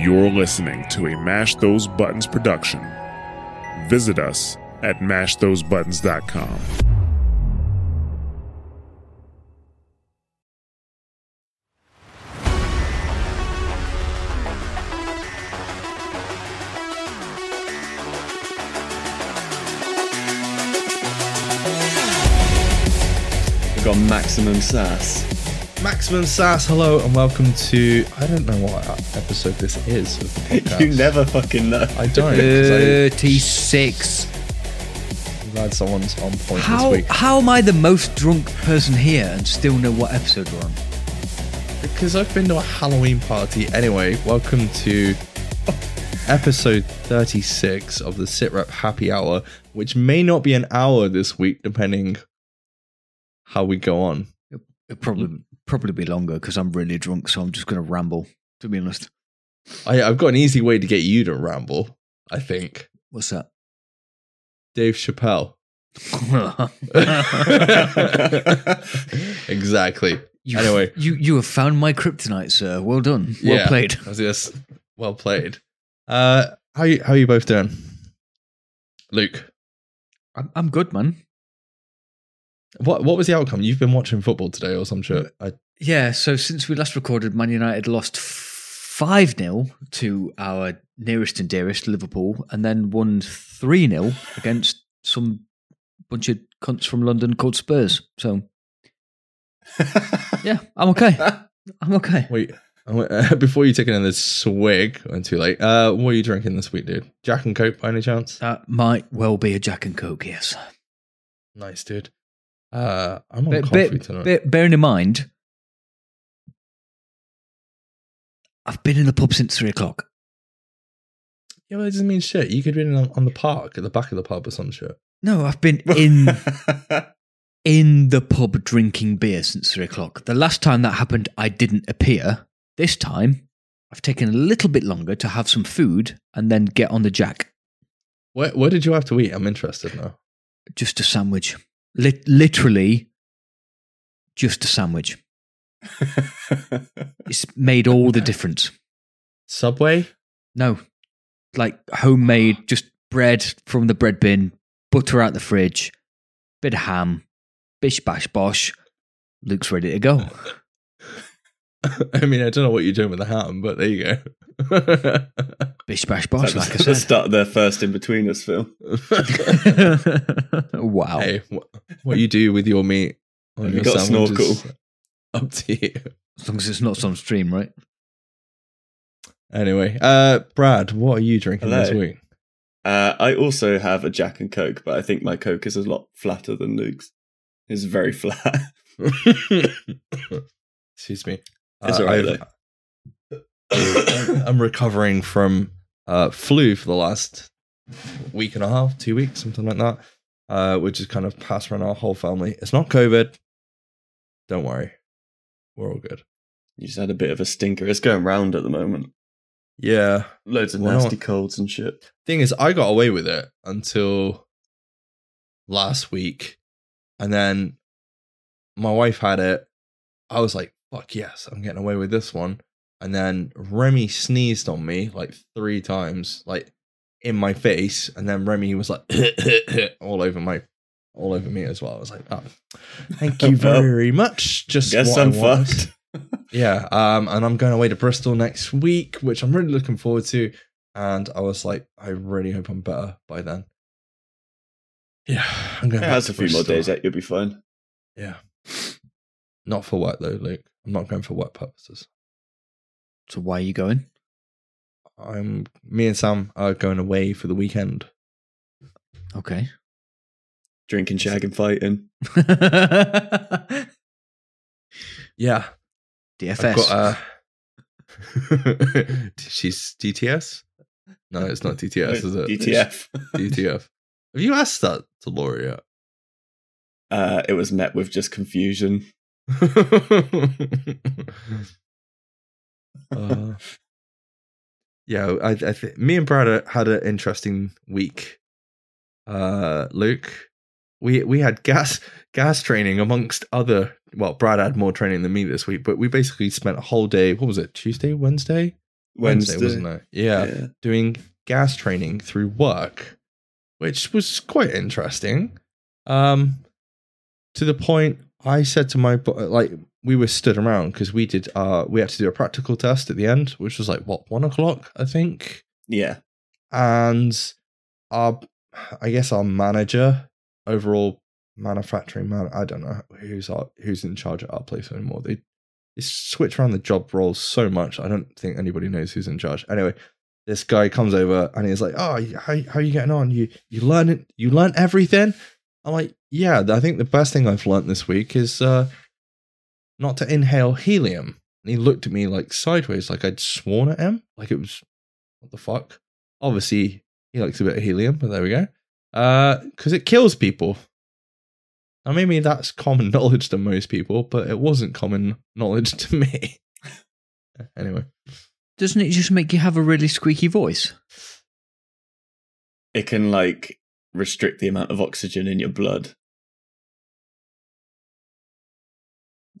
You're listening to a Mash Those Buttons production. Visit us at mashthosebuttons.com. Got maximum sass. Maximum Sass, hello and welcome to I don't know what episode this is of the podcast. You never fucking know. I don't. 'cause I- 36. I'm glad someone's on point How, this week. how am I the most drunk person here and still know what episode we're on? Because I've been to a Halloween party. Anyway, welcome to episode 36 of the Sit Rep Happy Hour, which may not be an hour this week, depending how we go on. It'll probably, probably be longer because I'm really drunk, so I'm just going to ramble, to be honest. I, I've got an easy way to get you to ramble, I think. What's that? Dave Chappelle. exactly. You, Anyway. You, you have found my kryptonite, sir. Well done. Well Yeah. played. Just well played. Uh, how you how are you both doing, Luke? I'm, I'm good, man. What what was the outcome? You've been watching football today or some shit. I, Yeah, so since we last recorded, Man United lost 5 0 to our nearest and dearest, Liverpool, and then won 3 0 against some bunch of cunts from London called Spurs. So, yeah, I'm okay. I'm okay. wait, uh, before you take another swig, I'm too late. Uh, what are you drinking this week, dude? Jack and Coke by any chance? That might well be a Jack and Coke, yes. Nice, dude. Uh, I'm on coffee tonight. be- bearing in mind, I've been in the pub since 3 o'clock. yeah, well, it doesn't mean shit. You could be in on, on the park at the back of the pub or some shit. No, I've been in in the pub drinking beer since three o'clock. The last time that happened, I didn't appear. This time, I've taken a little bit longer to have some food and then get on the jack. Where where did you have to eat? I'm interested now. Just a sandwich. Lit- literally, just a sandwich. It's made all the difference. Subway. No, like homemade, just bread from the bread bin, butter out the fridge, bit of ham, bish bash bosh. Luke's ready to go. I mean, I don't know what you're doing with the ham, but there you go. Bish bash That bosh, was like I the said. start their first in between us film. wow. hey, wh- what you do with your meat on Have your you got a sandwich is snorkel? up to you. As long as it's not some stream, right? Anyway, uh, Brad, what are you drinking this week? Uh, I also have a Jack and Coke, but I think my Coke is a lot flatter than Luke's. It's very flat. Excuse me. It's Uh, alright, I've- I'm recovering from uh, flu for the last week and a half, two weeks, something like that, uh, which is kind of passed around our whole family. It's not COVID. Don't worry. We're all good. You just had a bit of a stinker. It's going round at the moment. Yeah. Loads of Well, nasty colds and shit. Thing is, I got away with it until last week. And then my wife had it. I was like, fuck yes, I'm getting away with this one. And then Remy sneezed on me like three times, like in my face. And then Remy was like all over my all over me as well. I was like, oh, thank you Well, very much. Just Guess I'm fucked. Yeah, um, and I'm going away to Bristol next week, which I'm really looking forward to. And I was like, I really hope I'm better by then. Yeah, I'm going. Yeah, that's to a few more Bristol. days yet. You'll be fine. Yeah, not for work though, Luke. I'm not going for work purposes. So why are you going? I'm. Me and Sam are going away for the weekend. Okay. Drinking, shagging, fighting. Yeah, I've DFS. got. Uh, she's DTS. No, it's not DTS, is it? DTF. DTF. Have you asked that to Laura yet? Uh, it was met with just confusion. uh, yeah, I, I think me and Brad had an interesting week. Uh, Luke, we we had gas gas training amongst other. Well, Brad had more training than me this week, but we basically spent a whole day. What was it? Tuesday, Wednesday? Wednesday, Wednesday. wasn't it? Yeah, doing gas training through work, which was quite interesting. Um, to the point I said to my like we were stood around because we did uh we had to do a practical test at the end, which was like what one o'clock I think, Yeah. and our I guess our manager overall manufacturing man I don't know who's our who's in charge at our place anymore. They they switch around the job roles so much. I don't think anybody knows who's in charge. Anyway, this guy comes over and he's like, "Oh, how how are you getting on? You you learn it? You learn everything?" I'm like, "Yeah, I think the best thing I've learned this week is uh, not to inhale helium." And he looked at me like sideways, like I'd sworn at him, like it was what the fuck. Obviously, he likes a bit of helium, but there we go. Uh, because it kills people. Now, maybe that's common knowledge to most people, but it wasn't common knowledge to me. anyway, Doesn't it just make you have a really squeaky voice? It can like restrict the amount of oxygen in your blood.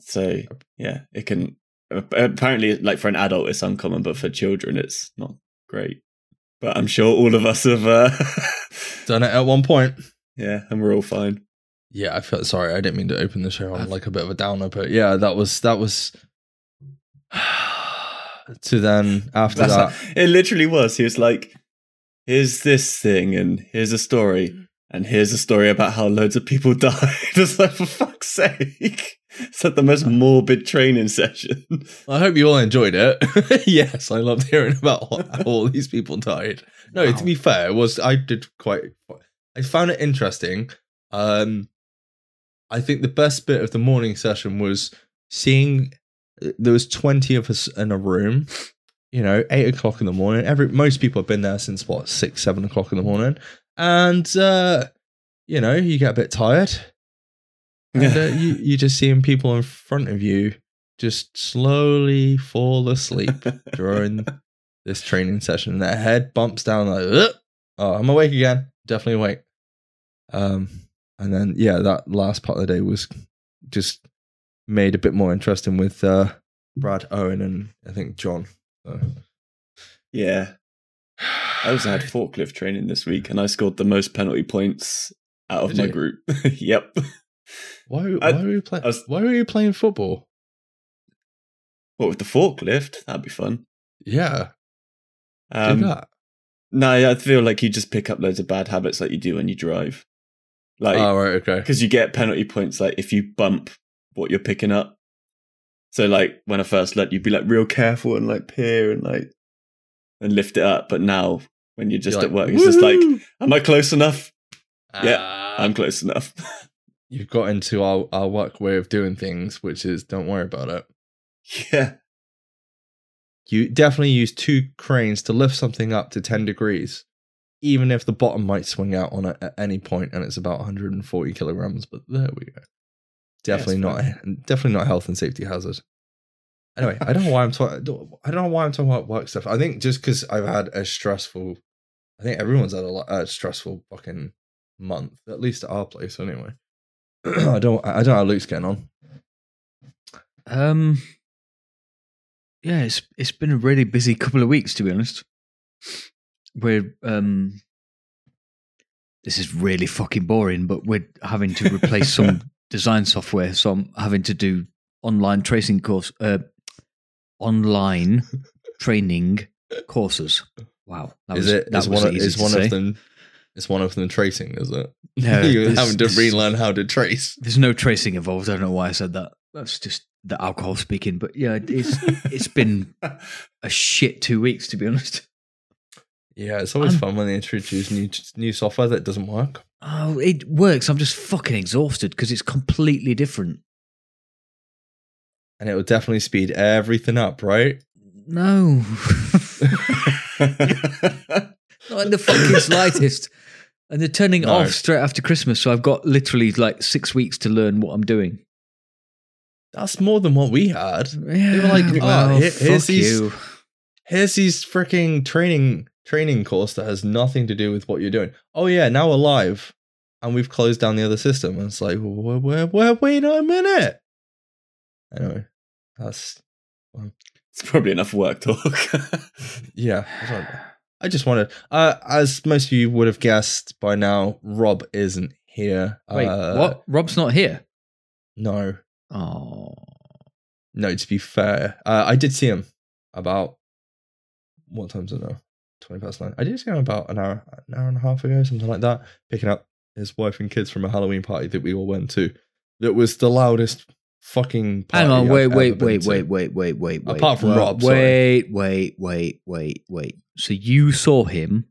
So yeah, it can. Apparently, like for an adult, it's uncommon, but for children, it's not great. But I'm sure all of us have. Uh, done it at one point. yeah, and we're all fine. Yeah, I felt sorry. I didn't mean to open the show on like a bit of a downer, but yeah, that was that was. to then after That's that, it literally was. He was like, "Here's this thing, and here's a story, and here's a story about how loads of people died." it's like, for fuck's sake, it's like the most morbid training session. I hope you all enjoyed it. yes, I loved hearing about how all these people died. No, Wow. to be fair, it was I did quite. I found it interesting. Um, I think the best bit of the morning session was seeing there was twenty of us in a room. You know, eight o'clock in the morning. Every most people have been there since what six, seven o'clock in the morning, and uh, you know you get a bit tired. And uh, you you just seeing people in front of you just slowly fall asleep during this training session. Their head bumps down like, "Ugh." oh, I'm awake again. Definitely awake. Um, and then yeah, that last part of the day was just made a bit more interesting with uh, Brad Owen and I think John. So. yeah, I also had forklift training this week, and I scored the most penalty points out of Did my you? group. yep. Why, I- why were you playing? Why were you playing football? What with the forklift? That'd be fun. Yeah, Um, do that. No, I feel like you just pick up loads of bad habits like you do when you drive. Like, oh right, okay. because you get penalty points like if you bump what you're picking up. So like when I first learned, you'd be like real careful and like peer and like and lift it up. But now when you're just You're at like, work, it's just like, am I close enough? Yeah, Ah. I'm close enough. You've got into our, our work way of doing things, which is don't worry about it. yeah, You definitely use two cranes to lift something up to 10 degrees, even if the bottom might swing out on it at any point and it's about 140 kilograms. But there we go. Definitely not, definitely not a health and safety hazard. Anyway, I don't know why I'm talking. I don't know why I'm talking about work stuff. I think just because I've had a stressful, I think everyone's had a, a stressful fucking month, at least at our place anyway. I don't, I don't know how Luke's getting on. Um, yeah, it's it's been a really busy couple of weeks to be honest. We're um, this is really fucking boring, but we're having to replace some design software, so I'm having to do online tracing course, uh, online training courses. Wow, that is was, it? That Is was one, is one of them? It's one of them tracing, is it? No, You're having to relearn how to trace. There's no tracing involved. I don't know why I said that. That's just the alcohol speaking. But yeah, it's it's been a shit two weeks to be honest. Yeah, it's always I'm- fun when they introduce new new software that doesn't work. Oh, it works. I'm just fucking exhausted because it's completely different. And it will definitely speed everything up, right? No, not in the fucking slightest. And they're turning No. off straight after Christmas, so I've got literally like six weeks to learn what I'm doing. That's more than what we had. Yeah, were like, oh, well, here- here's these- you. Here's these freaking training training course that has nothing to do with what you're doing. Oh yeah, now we're live, and we've closed down the other system. And it's like, where, where, where, wait a minute. Anyway, that's It's probably enough work talk. Yeah. I. I just wanted, uh, as most of you would have guessed by now, Rob isn't here. Wait, Uh, what? Rob's not here. No, Oh, no. To be fair, uh, I did see him about what time's it now? Twenty past nine. I did see him about an hour, an hour and a half ago, something like that, picking up his wife and kids from a Halloween party that we all went to. That was the loudest fucking. Party hang on. I've Wait, wait, wait, to. wait, wait, wait, wait, wait. Apart from Well, Rob, sorry. Wait, wait, wait, wait, wait. So you saw him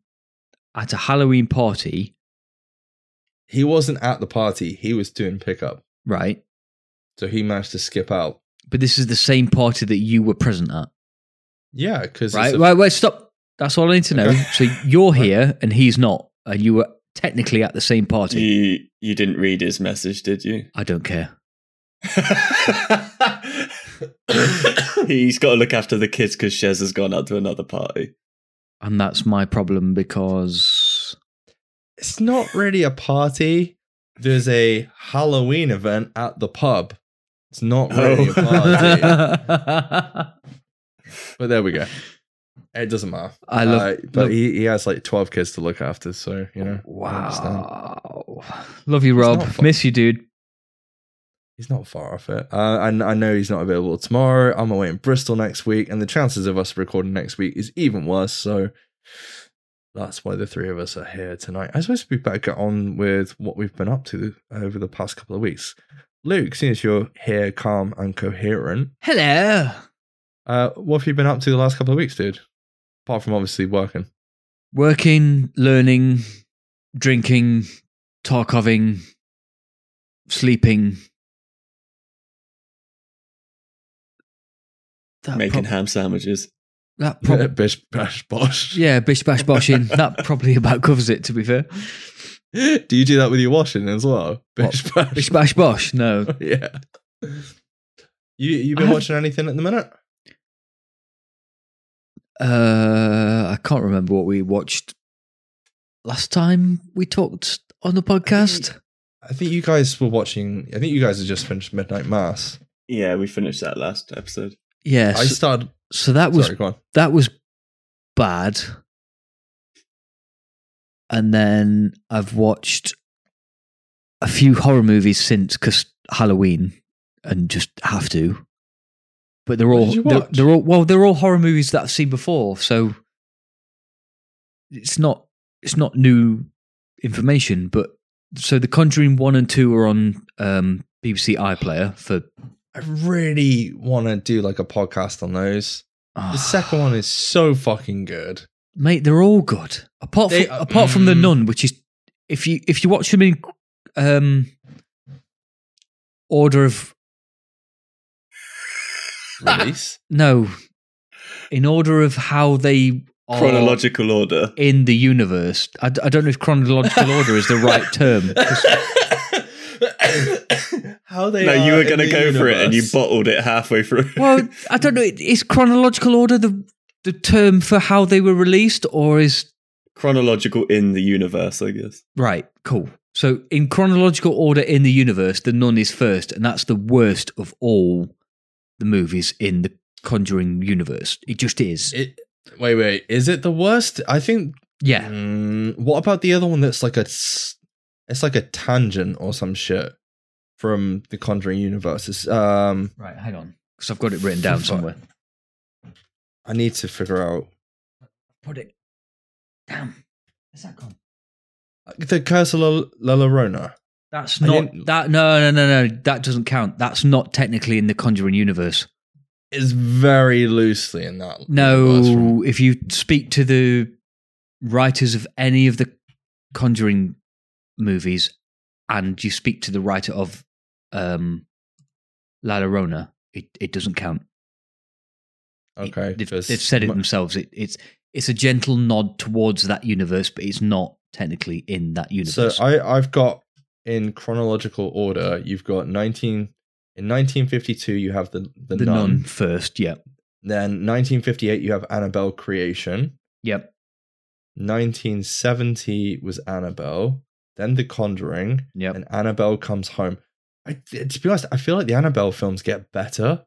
at a Halloween party, He wasn't at the party. He was doing pickup, right? so he managed to skip out. But this is the same party that you were present at, Yeah, because right? Right, wait, stop. That's all I need to know. Okay. So you're here and he's not, and you were technically at the same party. you you didn't read his message, did you? I don't care. He's got to look after the kids because Shez has gone out to another party. And that's my problem because it's not really a party. There's a Halloween event at the pub. It's not really a party. But there we go. It doesn't matter. I love. Uh, but love- he, he has like 12 kids to look after, so, you know. Wow. Love you, Rob. Miss you, dude. He's not far off it. Uh, and I know he's not available tomorrow. I'm away in Bristol next week, and the chances of us recording next week is even worse. So that's why the three of us are here tonight. I suppose we better get on with what we've been up to over the past couple of weeks. Luke, seeing as you're here, calm and coherent, Hello. uh, what have you been up to the last couple of weeks, dude? Apart from obviously working. Working, learning, drinking, Tarkoving, sleeping. That Making prob- ham sandwiches. that prob- Bish bash bosh. yeah, bish bash boshing. that probably about covers it. To be fair, Do you do that with your washing as well? Bish bash. bish bash bosh. No, yeah. You you I been have- watching anything at the minute? uh, I can't remember what we watched last time we talked on the podcast. I think you guys were watching. I think you guys had just finished Midnight Mass. Yeah, we finished that last episode. Yeah, I so, started. so that was Sorry, that was bad. And then I've watched a few horror movies since because Halloween and just have to. But they're all they're, they're all well they're all horror movies that I've seen before, so it's not it's not new information. But so the Conjuring one and two are on um, BBC iPlayer for I really want to do like a podcast on those. Ah. The second one is so fucking good. Mate, they're all good. Apart from They are- apart from the mm. nun, which is if you if you watch them in um order of Release. no, in order of how they Chronological order. in the universe. I, d- I don't know if chronological order is the right term. 'Cause- How they? No, you were going to the go for it and you bottled it halfway through. Well, I don't know. Is chronological order the the term for how they were released, or is Chronological in the universe, I guess. right? Cool. So, in chronological order in the universe, the Nun is first, and that's the worst of all the movies in the Conjuring universe. It just is. It, wait, wait. Is it the worst? I think. yeah. Mm, what about the other one that's like a? s- It's like a tangent or some shit from the Conjuring universe. It's, um, Right. Hang on, because I've got it written down somewhere. I need to figure out Put it. Damn. Where's that gone? the Curse of La, La Llorona. That's not that. No, no, no, no. That doesn't count. That's not technically in the Conjuring universe. It's very loosely in that. No, if you speak to the writers of any of the Conjuring movies, and you speak to the writer of um, La Llorona, it, it doesn't count. It- Okay, they've, they've said it themselves. It, it's it's a gentle nod towards that universe, but it's not technically in that universe. So. I I've got in chronological order. You've got nineteen in nineteen fifty two. You have the the, the nun. nun first, yeah, Then nineteen fifty eight. You have Annabelle creation. yep, Nineteen seventy was Annabelle. Then The Conjuring. yep. And Annabelle comes home. I, to be honest, I feel like the Annabelle films get better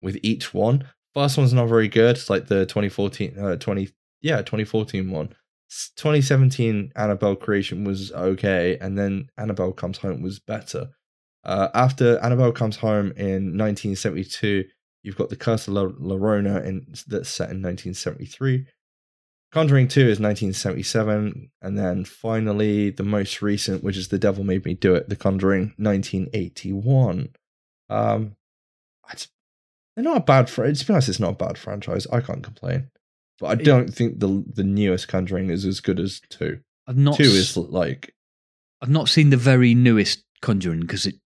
with each one. first one's not very good. It's like the 2014, uh, 20 yeah, 2014 one. 2017 Annabelle Creation was okay, and then Annabelle Comes Home was better. Uh, after Annabelle Comes Home in 1972, you've got The Curse of La, Llorona in, that's set in 1973. Conjuring 2 is 1977, and then finally the most recent, which is The Devil Made Me Do It, The Conjuring 1981. Um, it's, they're not a bad franchise. To be honest, it's not a bad franchise. I can't complain, but I don't think the the newest Conjuring is as good as two. I've not two is like I've not seen the very newest Conjuring because it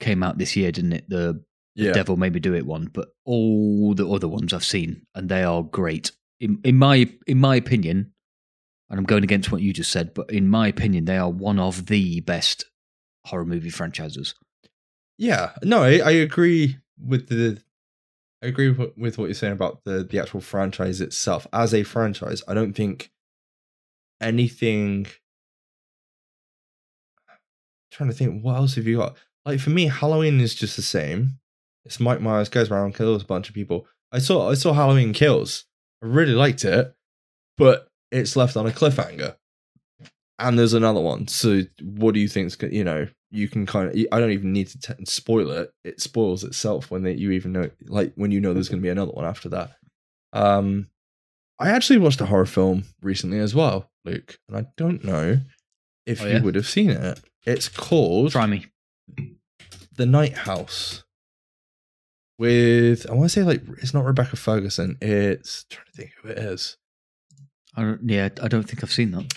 came out this year, didn't it? The yeah, Devil Made Me Do It one, but all the other ones I've seen, and they are great. In, in my in my opinion, and I'm going against what you just said, but in my opinion, they are one of the best horror movie franchises. yeah. No, I, I agree with the. I agree with, with what you're saying about the the actual franchise itself. As a franchise, I don't think anything. trying to think, what else have you got? Like for me, Halloween is just the same. It's Mike Myers goes around kills a bunch of people. I saw I saw Halloween Kills. I really liked it, but it's left on a cliffhanger. And there's another one. So what do you think's you know you can kind of I don't even need to t- spoil it. It spoils itself when they, you even know like when you know there's going to be another one after that. Um, I actually watched a horror film recently as well, Luke, and I don't know if Oh, you would have seen it. It's called Try me. the Night House with I want to say like it's not Rebecca Ferguson. It's I'm trying to think who it is. I don't, yeah, I don't think I've seen that.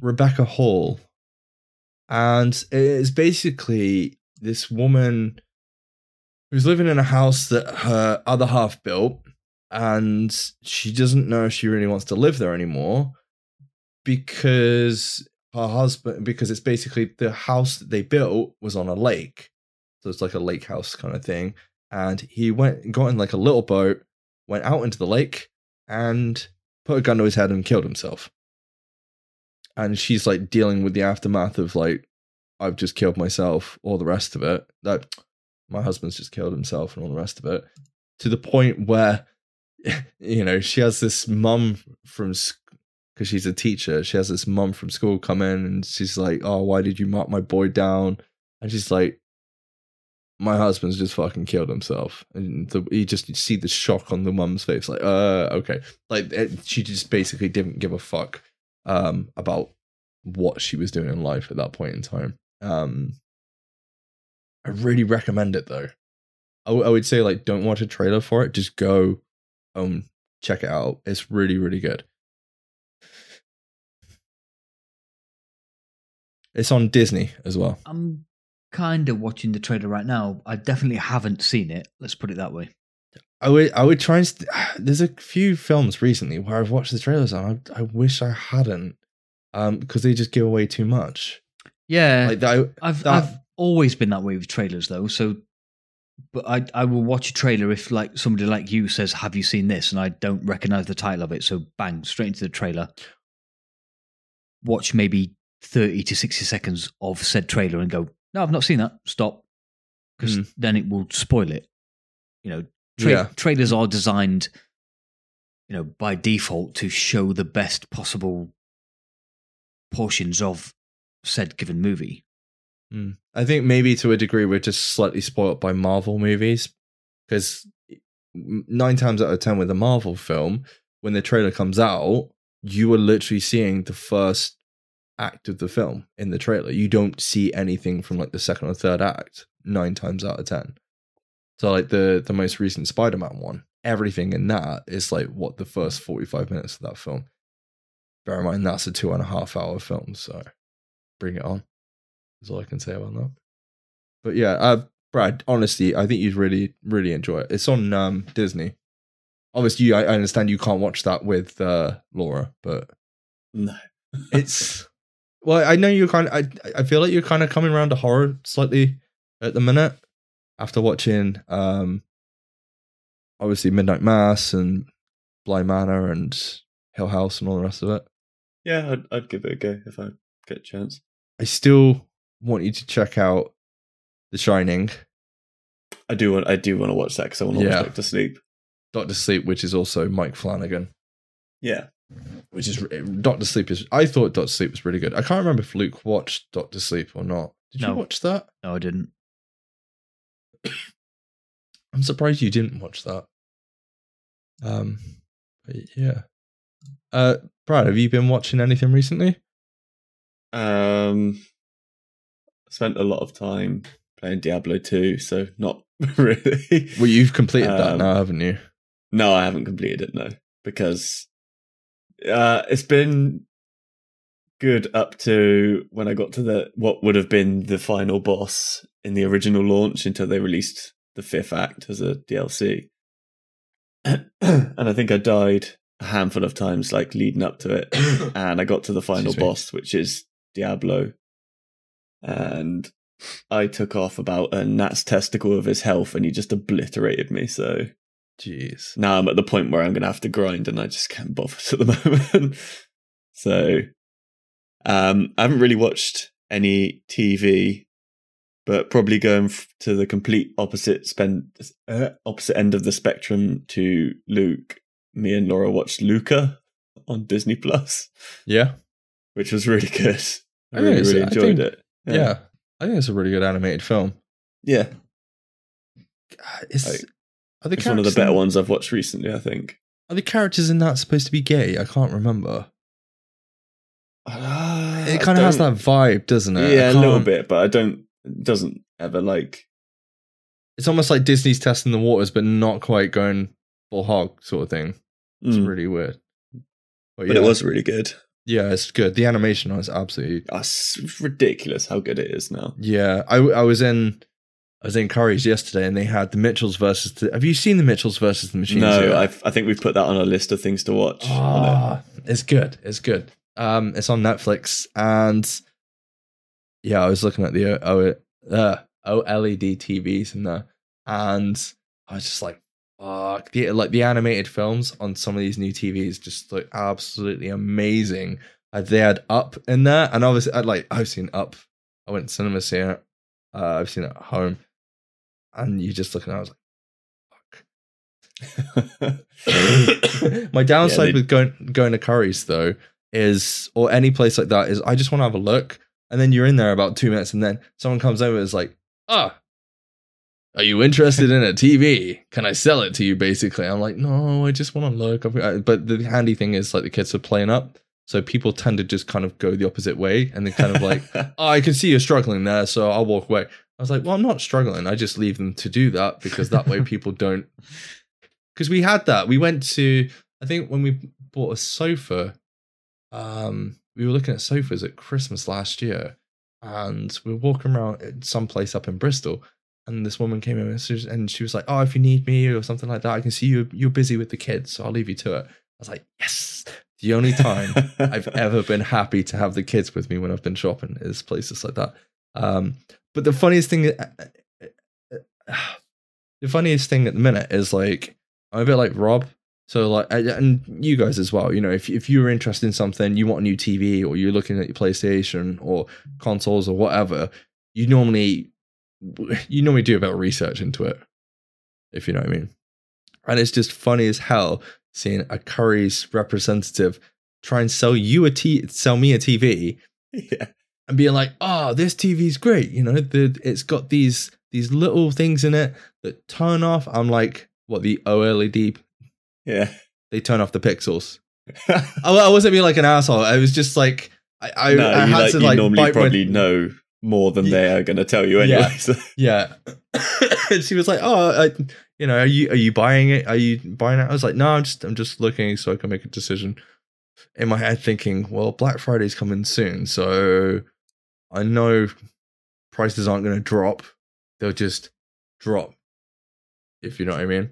Rebecca Hall, and it is basically this woman who's living in a house that her other half built, and she doesn't know if she really wants to live there anymore because her husband because it's basically the house that they built was on a lake so it's like a lake house kind of thing and he went got in like a little boat went out into the lake and put a gun to his head and killed himself. And she's like dealing with the aftermath of like i've just killed myself all the rest of it. That my husband's just killed himself and all the rest of it. To the point where you know she has this mum from because she's a teacher she has this mum from school come in and she's like oh why did you mark my boy down? And she's like my husband's just fucking killed himself. And the, you just see the shock on the mum's face like uh okay. Like it, she just basically didn't give a fuck um about what she was doing in life at that point in time. Um i really recommend it though. I, w- I would say like don't watch a trailer for it. Just go um check it out. It's really really good. It's on disney as well. I'm kind of watching the trailer right now. I definitely haven't seen it. Let's put it that way. I would I would try and st- there's a few films recently where I've watched the trailers and I, I wish I hadn't um because they just give away too much Yeah, like that I've that- I've always been that way with trailers though. So, but I I will watch a trailer if like somebody like you says, "Have you seen this?" and I don't recognize the title of it, so bang straight into the trailer. Watch maybe thirty to sixty seconds of said trailer and go, "No, I've not seen that." Stop, because Hmm. then it will spoil it. You know, tra- Yeah. trailers are designed, you know, by default to show the best possible portions of said given movie. Mm. I think maybe to a degree we're just slightly spoilt by Marvel movies because nine times out of ten with a Marvel film, when the trailer comes out, you are literally seeing the first act of the film in the trailer. You don't see anything from like the second or third act nine times out of ten. So like the the most recent Spider-Man one, everything in that is like what the first forty five minutes of that film. Bear in mind that's a two and a half hour film, so bring it on. Is all I can say about that. But yeah, uh, Brad, honestly, I think you'd really, really enjoy it. It's on um, Disney. Obviously, I, I understand you can't watch that with uh, Laura, but No. it's well, I know you're kind of. I I feel like you're kind of coming around to horror slightly at the minute after watching, um, obviously Midnight Mass and Bly Manor and Hill House and all the rest of it. Yeah, I'd, I'd give it a go if I get a chance. I still want you to check out The Shining. I do want I do want to watch that because I want to Yeah. watch Doctor Sleep. Doctor Sleep, which is also Mike Flanagan. Yeah. Which is Doctor Sleep is. I thought Doctor Sleep was really good. I can't remember if Luke watched Doctor Sleep or not. Did you watch that? No, I didn't. I'm surprised you didn't watch that. Um, but yeah. Uh, Brad, have you been watching anything recently? Um, spent a lot of time playing Diablo 2, so not really. Well, you've completed that Um, now, haven't you? No, I haven't completed it, no. Because uh it's been good up to when I got to the what would have been the final boss in the original launch until they released the fifth act as a DLC. and I think I died a handful of times like leading up to it. and I got to the final Excuse me. boss, which is Diablo. And I took off about a gnat's testicle of his health and he just obliterated me, so Jeez. now I'm at the point where I'm going to have to grind, and I just can't bother at the moment. so, um, I haven't really watched any TV, but probably going f- to the complete opposite spend uh, opposite end of the spectrum to Luke. Me and Laura watched Luca on Disney Plus, Yeah. which was really good. I I really, really enjoyed think- it. yeah. I think it's a really good animated film. yeah. It's, Like, are the It's one of the better in- ones I've watched recently. I think. Are the characters in that supposed to be gay? I can't remember. It kind of has that vibe, doesn't it? Yeah, a little bit, but I don't. It doesn't ever like It's almost like Disney's testing the waters, but not quite going full hog sort of thing. It's Mm. really weird. But, but yeah, it was really good. yeah, it's good. The animation was absolutely it's ridiculous how good it is now. yeah. I I was in I was in Curry's yesterday, and they had the Mitchells versus. The, have you seen the Mitchells versus the Machines? no. I've, I think we've put that on our list of things to watch. Ah, it's good. It's good. Um, it's on Netflix, and yeah, I was looking at the O uh, OLED TVs in there, and I was just like, "Fuck!" The like the animated films on some of these new TVs just look absolutely amazing. Uh, they had Up in there, and obviously, I'd like I've seen Up. I went to cinema seeing it. Uh, I've seen it at home, and you just looking. at it, I was like. fuck. My downside they- with going going to Curry's though is, or any place like that, is I just want to have a look, and then you're in there about two minutes, and then someone comes over and is like, "Ah, are you interested in a TV? Can I sell it to you?" Basically, I'm like, "No, I just want to look." But the handy thing is, like, the kids are playing up, so people tend to just kind of go the opposite way, and they're kind of like, oh, I can see you're struggling there, so I'll walk away. I was like, well, I'm not struggling. I just leave them to do that because that way people don't. Because we had that. We went to, I think when we bought a sofa, um, we were looking at sofas at Christmas last year, and we were walking around at some place up in Bristol, and this woman came in and she was, and she was like, "Oh, if you need me or something like that, I can see you. You're busy with the kids, so I'll leave you to it." I was like, "Yes." The only time I've ever been happy to have the kids with me when I've been shopping is places like that. Um, but the funniest thing, uh, the funniest thing at the minute is like I'm a bit like Rob. So like, and- and you guys as well. You know, if if you're interested in something, you want a new TV, or you're looking at your PlayStation or consoles or whatever, you normally you normally do a bit of research into it, if you know what I mean. And it's just funny as hell seeing a Curry's representative try and sell you a t sell me a TV yeah. And being like, "Oh, this TV's great." You know, the, it's got these these little things in it that turn off. I'm like, "What the OLED? Yeah. They turn off the pixels." I, I wasn't being like an asshole. I was just like, I, I, no, I had like, to you like normally probably know more than Ye- they are going to tell you Yeah. so- Yeah. and she was like, "Oh, I, you know, are you are you buying it? Are you buying it?" I was like, "No, I'm just I'm just looking so I can make a decision." In my head, thinking, "Well, Black Friday's coming soon, so I know prices aren't going to drop. They'll just drop, if you know what I mean.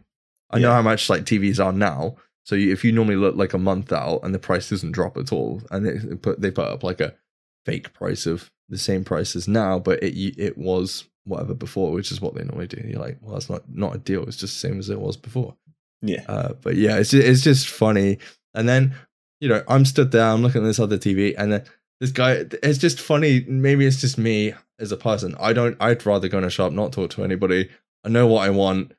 I know how much like TVs are now. So if you normally look like a month out and the price doesn't drop at all, and they put they put up like a fake price of the same price as now, but it it was whatever before, which is what they normally do. You're like, well, that's not not a deal. It's just the same as it was before. yeah. Uh, but yeah, it's it's just funny. And then you know, I'm stood there, I'm looking at this other TV, and then this guy. It's just funny. Maybe it's just me as a person. I don't. I'd rather go in a shop, not talk to anybody. I know what I want.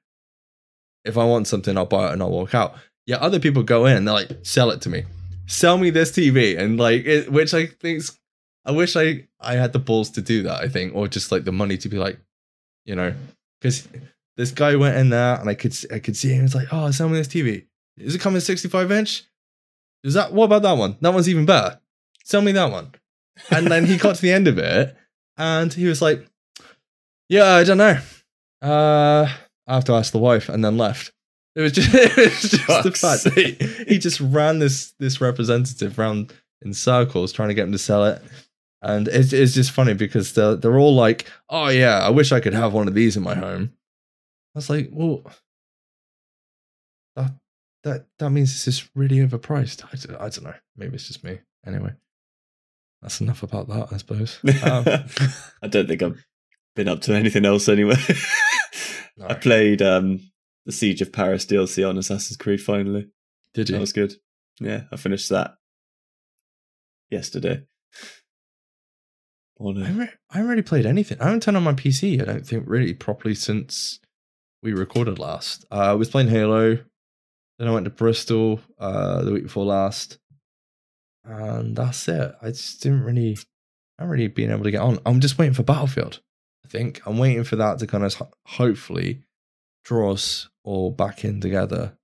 if I want something, I'll buy it and I'll walk out. Yeah, other people go in they're like, sell it to me, sell me this TV, and like, it, which I think's, I wish I I had the balls to do that. I think, or just like the money to be like, you know, because this guy went in there and I could I could see him. It's like, oh, sell me this TV. Is it coming 65 inch? Is that what about that one? That one's even better. Sell me that one. And then he got to the end of it and he was like, Yeah, I don't know. Uh I have to ask the wife and then left. It was just, it was just the fact that he, he just ran this this representative round in circles trying to get him to sell it. And it's, it's just funny because they're, they're all like, oh, yeah, I wish I could have one of these in my home. I was like, well, that, that, that means it's just really overpriced. I, I don't know. Maybe it's just me. Anyway, that's enough about that, I suppose. Um, I don't think I've been up to anything else anyway. no. I played um, the Siege of Paris DLC on Assassin's Creed finally. Did you? That was good. Yeah, I finished that yesterday. On I a- haven't, I haven't really played anything. I haven't turned on my PC, I don't think, really properly since we recorded last. Uh, I was playing Halo. Then I went to Bristol uh, the week before last. And that's it. I just didn't really, I haven't really been able to get on. I'm just waiting for Battlefield, I think. I'm waiting for that to kind of hopefully draw us all back in together.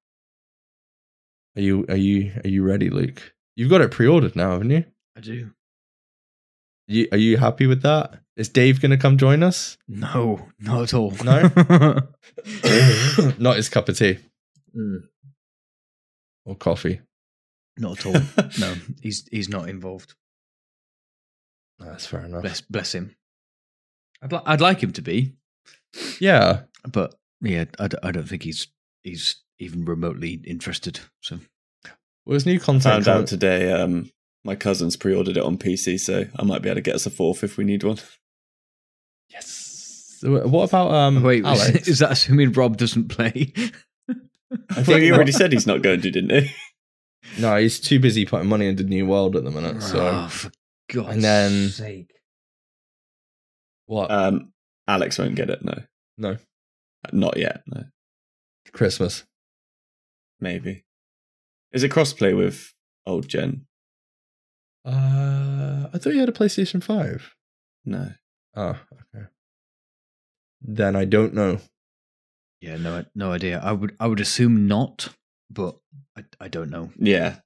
Are you, are you, are you ready, Luke? You've got it pre ordered now, haven't you? I do. You, are you happy with that? Is Dave going to come join us? No, not at all. No? Not his cup of tea Mm, or coffee. Not at all. No, he's he's not involved. That's fair enough. Bless bless him. I'd li- I'd like him to be, Yeah. but yeah, I, d- I don't think he's he's even remotely interested. So Well, there's new content. Found out today. Um, my cousin's pre-ordered it on PC, so I might be able to get us a fourth if we need one. Yes. So What about um? wait, Alex? is that assuming Rob doesn't play? I think he already said he's not going to, didn't he? No, he's too busy putting money into New World at the minute. So oh, for God's And then- sake! what? Um, Alex won't get it. No, no, not yet. No, Christmas. maybe. Is it crossplay with old gen? Uh, I thought you had a PlayStation Five. No. Oh, okay. Then I don't know. Yeah, no, no idea. I would I would assume not, but I, I don't know. Yeah.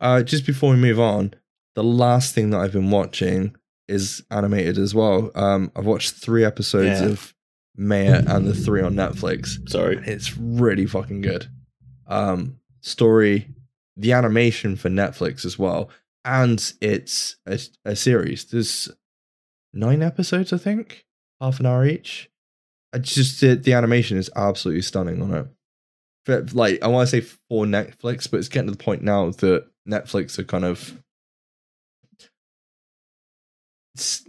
Uh, just before we move on, the last thing that I've been watching is animated as well. Um, I've watched three episodes Yeah. of Maya and the three on Netflix. Sorry. It's really fucking good. Um, story, the animation for Netflix as well, and it's a, a series. There's nine episodes, I think, half an hour each. I just the, the animation is absolutely stunning on it. But, like I want to say for Netflix, but it's getting to the point now that Netflix are kind of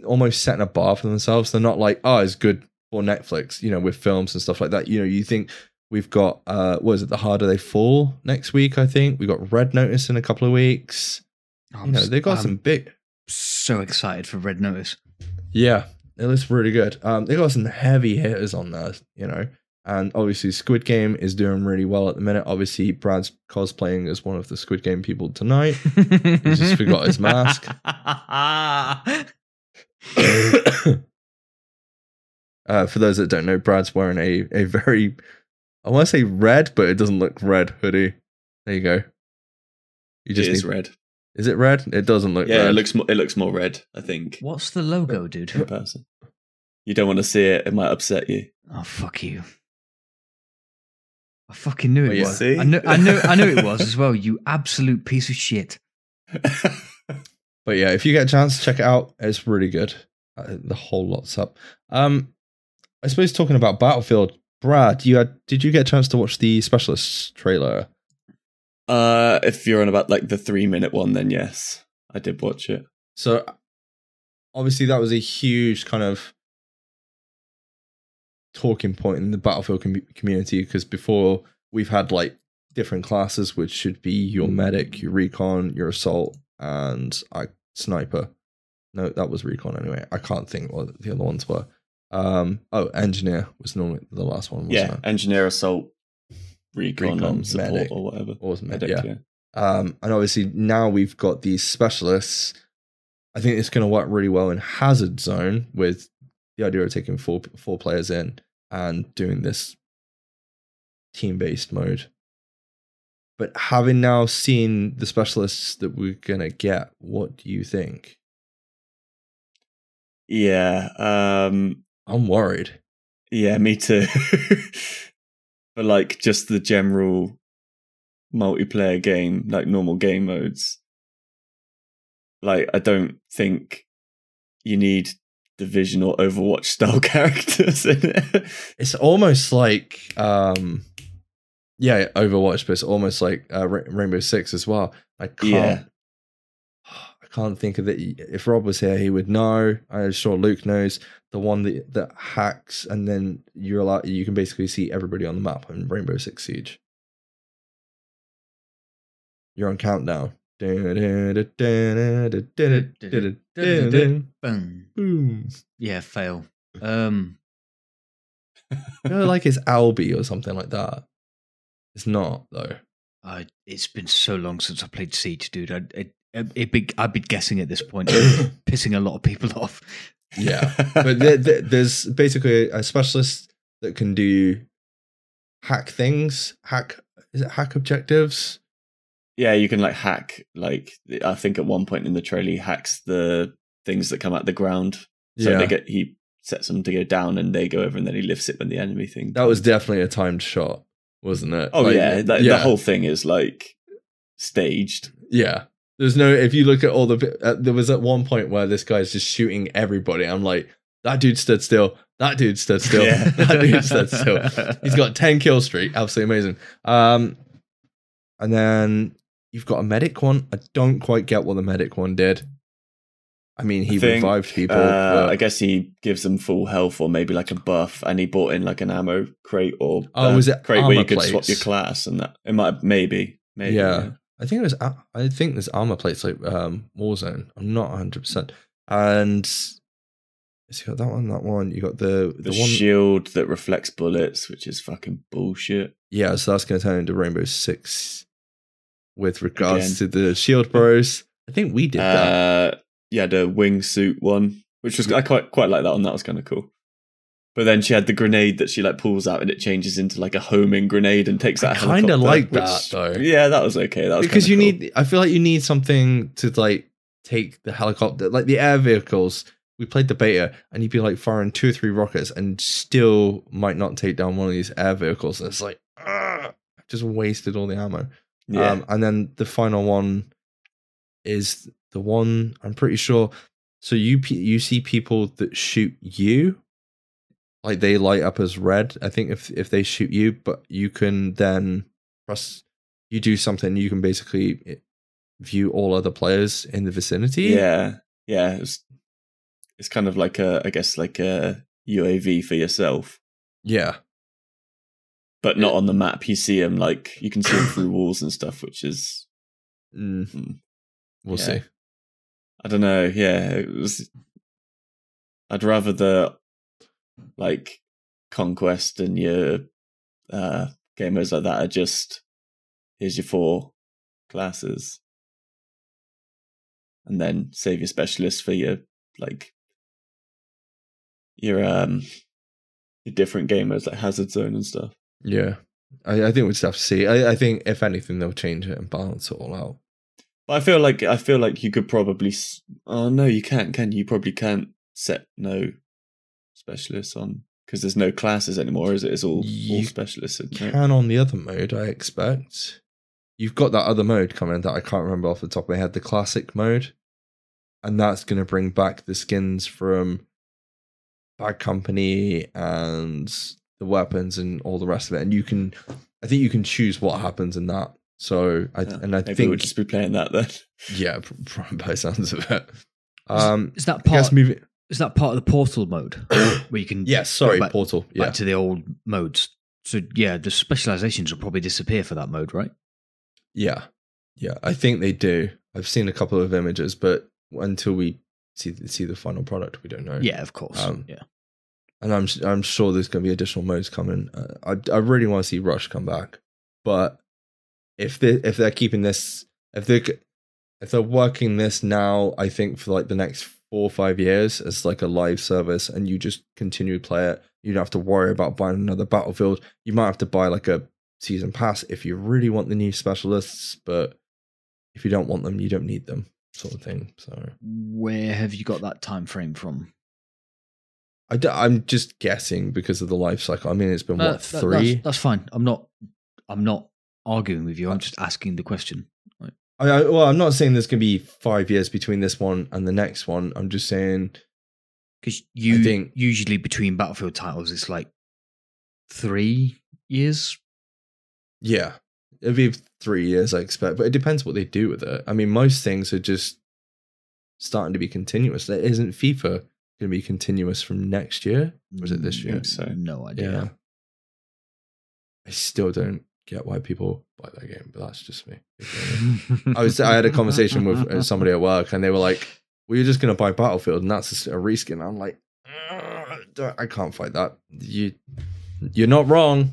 almost setting a bar for themselves. They're not like, oh, it's good for Netflix, you know, with films and stuff like that. You know, you think we've got uh what is it, The Harder They Fall next week, I think. We got Red Notice in a couple of weeks. You know, they've got I'm some big so excited for Red Notice. Yeah, it looks really good. Um, they got some heavy hitters on there, you know, and obviously Squid Game is doing really well at the minute. Obviously, Brad's cosplaying as one of the Squid Game people tonight. He just forgot his mask. uh, for those that don't know, Brad's wearing a a very, I want to say red, but it doesn't look red hoodie. There you go. You just is need, red. Is it red? It doesn't look Yeah, red. it looks more, it looks more red. I think What's the logo, dude? in person. You don't want to see it; it might upset you. Oh fuck you! I fucking knew Well, it yeah. was. See? I knew, I knew, I knew it was as well. You absolute piece of shit. But yeah, if you get a chance, check it out. It's really good. Uh, the whole lot's up. Um, I suppose talking about Battlefield, Brad, you had did you get a chance to watch the Specialist trailer? uh, if you're on about like the three minute one, then yes, I did watch it. So obviously that was a huge kind of talking point in the Battlefield com- community because before we've had like different classes, which should be your medic, your recon, your assault, and I sniper. No, that was recon anyway. I can't think what the other ones were. Um, oh, engineer was normally the last one. Yeah, it? engineer assault, recon, Recon, support medic. or whatever. Or was it med- Medic, yeah. yeah. Um, and obviously now we've got these specialists. I think it's going to work really well in Hazard Zone with the idea of taking four four players in and doing this team based mode. But having now seen the specialists that we're going to get, what do you think? Yeah. Um, I'm worried. yeah, me too. but like just the general multiplayer game, like normal game modes. Like I don't think you need division or Overwatch style characters in it. It's almost like, um, yeah, Overwatch, but it's almost like uh, Rainbow Six as well. I can't, Yeah. I can't think of it. If Rob was here, he would know. I'm sure Luke knows the one that that hacks, and then you're allowed. You can basically see everybody on the map in Rainbow Six Siege. You're on countdown. Boom. Yeah, fail. Um, like it's Albi or something like that. It's not though. I, it's been so long since I played Siege, dude. I, it, it be, I'd be guessing at this point, pissing a lot of people off. Yeah, but there, there- there's basically a specialist that can do hack things, hack is it hack objectives? Yeah, you can like hack. Like I think at one point in the trailer, he hacks the things that come out the ground. So yeah, they get he sets them to go down, and they go over, and then he lifts it when the enemy thing. that was definitely a timed shot, wasn't it? Oh Like, yeah, yeah, the whole thing is like staged. yeah. There's no. If you look at all the, uh, there was at one point where this guy's just shooting everybody. I'm like, that dude stood still. That dude stood still. Yeah. that dude stood still. He's got 10 kill streak. Absolutely amazing. Um, and then you've got a medic one. I don't quite get what the medic one did. I mean, he I think, revived people. Uh, I guess he gives them full health or maybe like a buff, and he bought in like an ammo crate or Oh, uh, was it crate where you could swap your class and that. It might maybe maybe Yeah. I think it was. I think there's armor plates like um, Warzone. I'm not 100. percent And so you got that one, that one. You got the The, the, one. shield that reflects bullets, which is fucking bullshit. Yeah, so that's going to turn into Rainbow Six. With regards Again. to the Shield Bros, I think we did that. Uh, yeah, the wingsuit one, which was I quite quite like that one. That was kind of cool. But then she had the grenade that she like pulls out and it changes into like a homing grenade and takes I that. kinda like which- that, though. Yeah, that was okay. That was because you cool. need. I feel like you need something to like take the helicopter, like the air vehicles. We played the beta, and you'd be like firing two or three rockets, and still might not take down one of these air vehicles. And it's like, ah, just wasted all the ammo. Yeah. Um, and then the final one is the one I'm pretty sure. So you you see people that shoot you, like they light up as red. I think if if they shoot you, but you can then press. You do something, you can basically eh, view all other players in the vicinity. Yeah, yeah. It's, it's kind of like a, I guess, like a UAV for yourself, yeah, but not on the map. You see them like you can see them through walls and stuff, which is Mm. Hmm. We'll Yeah. see. I don't know. Yeah, it was. I'd rather the like conquest and your uh, gamers like that are just here's your four classes, and then save your specialists for your like your um your different gamers like Hazard Zone and stuff. Yeah, I, I think we'll just have to see. I, I think if anything, they'll change it and balance it all out. But I feel like I feel like you could probably. s- Oh no, you can't. Can you? you probably can't set no specialists on because there's no classes anymore. Is it? It's all all You specialists. isn't it? can on the other mode, I expect. You've got that other mode coming that I can't remember off the top of my head, the classic mode. And that's going to bring back the skins from Bad Company and the weapons and all the rest of it. And you can, I think you can choose what happens in that. So, I, Yeah, and I Maybe think, we'll just be playing that then. yeah, pr- pr- by sounds of it. Um, Is that part? moving, Is that part of the portal mode where you can? yes, sorry, back, Portal. back Yeah. to the old modes. So yeah, the specializations will probably disappear for that mode, right? Yeah, yeah, I think they do. I've seen a couple of images, but until we see see the final product, we don't know. Yeah, of course. Um, yeah, and I'm I'm sure there's going to be additional modes coming. Uh, I I really want to see Rush come back. but if they if they're keeping this, if they if they're working this now, I think for like the next four or five years as like a live service, and you just continue to play it, you don't have to worry about buying another Battlefield. You might have to buy like a season pass if you really want the new specialists, but if you don't want them, you don't need them, sort of thing. So Where have you got that time frame from? I d- I'm just guessing because of the life cycle. I mean, it's been No, what that- three? That's, that's fine. I'm not. I'm not arguing with you. I'm just asking the question. I, I, well, I'm not saying there's going to be five years between this one and the next one. I'm just saying, Because you think- usually between Battlefield titles, it's like three years. yeah, it'll be three years, I expect, but it depends what they do with it. I mean, most things are just starting to be continuous. It isn't FIFA going to be continuous from next year? Was it this I year? think so. No idea. Yeah. I still don't get why people buy that game, but that's just me. I was I had a conversation with uh, somebody at work, and they were like, "Well, you're just going to buy Battlefield, and that's a, a reskin." I'm like, I can't fight that. You, you're not wrong.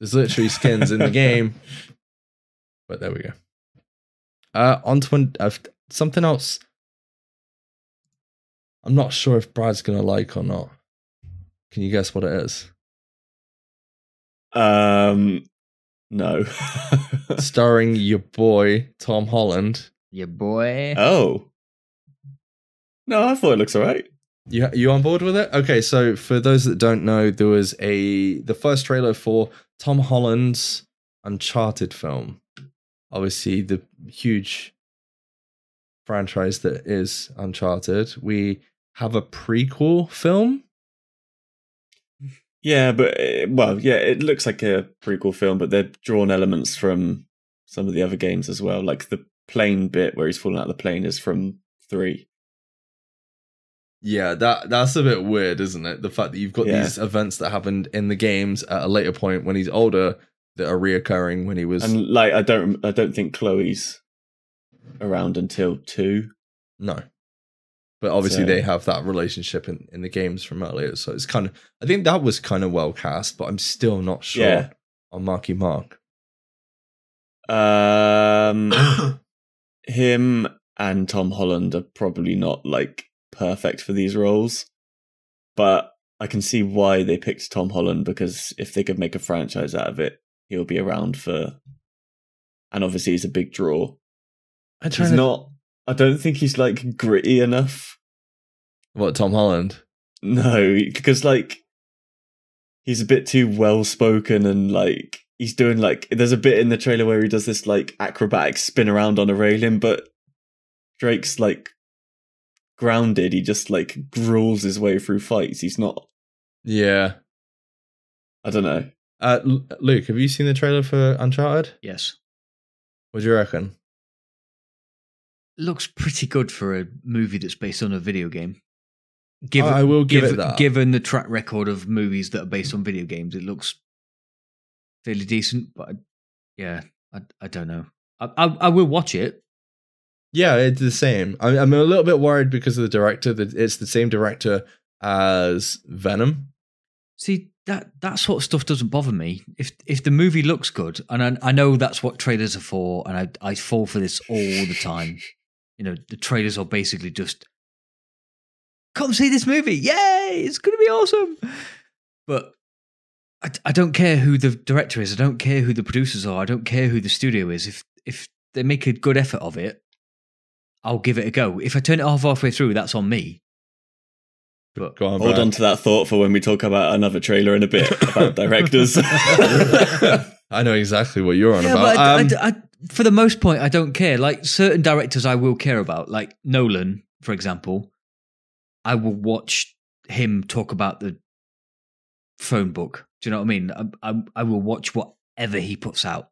There's literally skins in the game, but there we go. Uh, on to uh, something else. I'm not sure if Brad's going to like or not. Can you guess what it is? Um, no. Starring your boy Tom Holland. Your boy. oh. No, I thought it looks alright. You you on board with it? Okay, so for those that don't know, there was a the first trailer for Tom Holland's Uncharted film. Obviously, the huge franchise that is Uncharted. We have a prequel film. Yeah, but uh, well, yeah, it looks like a prequel film, but they've drawn elements from some of the other games as well. Like the plane bit where he's falling out of the plane is from three. Yeah, that that's a bit weird, isn't it? The fact that you've got Yeah. these events that happened in the games at a later point when he's older that are reoccurring when he was And like, I don't, I don't think Chloe's around until two. No. But obviously So- they have that relationship in, in the games from earlier. So it's kind of I think that was kind of well cast, but I'm still not sure Yeah. on Marky Mark. Um, him and Tom Holland are probably not like perfect for these roles, but I can see why they picked Tom Holland because if they could make a franchise out of it, he'll be around for. And obviously, he's a big draw. I'm He's not. I don't think he's like gritty enough. what Tom Holland. No, because like he's a bit too well spoken and like he's doing like there's a bit in the trailer where he does this like acrobatic spin around on a railing, but Drake's like grounded. He just like gruels his way through fights. He's not. Yeah. I don't know. Uh, L- Luke, have you seen the trailer for Uncharted? Yes. What do you reckon? Looks pretty good for a movie that's based on a video game. Given, I will give it that. Given the track record of movies that are based on video games, it looks fairly decent. But I- yeah, I, I don't know. I, I I will watch it. Yeah, it's the same. I, I'm a little bit worried because of the director. That it's the same director as Venom. See that that sort of stuff doesn't bother me. If if the movie looks good, and I, I know that's what trailers are for, and I I fall for this all the time. You know, the trailers are basically just come see this movie, yay! It's going to be awesome. But I, I don't care who the director is. I don't care who the producers are. I don't care who the studio is. If if they make a good effort of it, I'll give it a go. If I turn it off halfway through, that's on me. But Go on, Hold Brad. on to that thought for when we talk about another trailer in a bit about directors. I know exactly what you're on Yeah, about. but I, Um, I- I- for the most part, I don't care. Like certain directors, I will care about. Like Nolan, for example, I will watch him talk about the phone book. Do you know what I mean? I, I, I will watch whatever he puts out.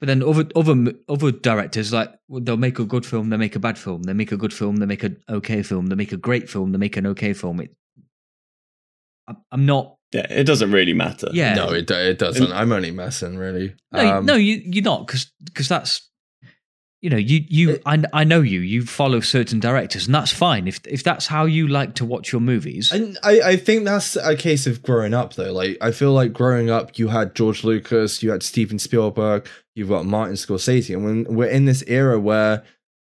But then other other other directors, like they'll make a good film, they make a bad film, they make a good film, they make an okay film, they make a great film, they make an okay film. It, I'm- I'm not. Yeah, it doesn't really matter. Yeah, no, it, it doesn't. I'm only messing, really. No, Um, no, you you're not because because that's you know, you you It- I, I know you. You follow certain directors, and that's fine. If if that's how you like to watch your movies, And I, I think that's a case of growing up though. Like I feel like growing up you had George Lucas, you had Steven Spielberg, you've got Martin Scorsese. And when we're in this era where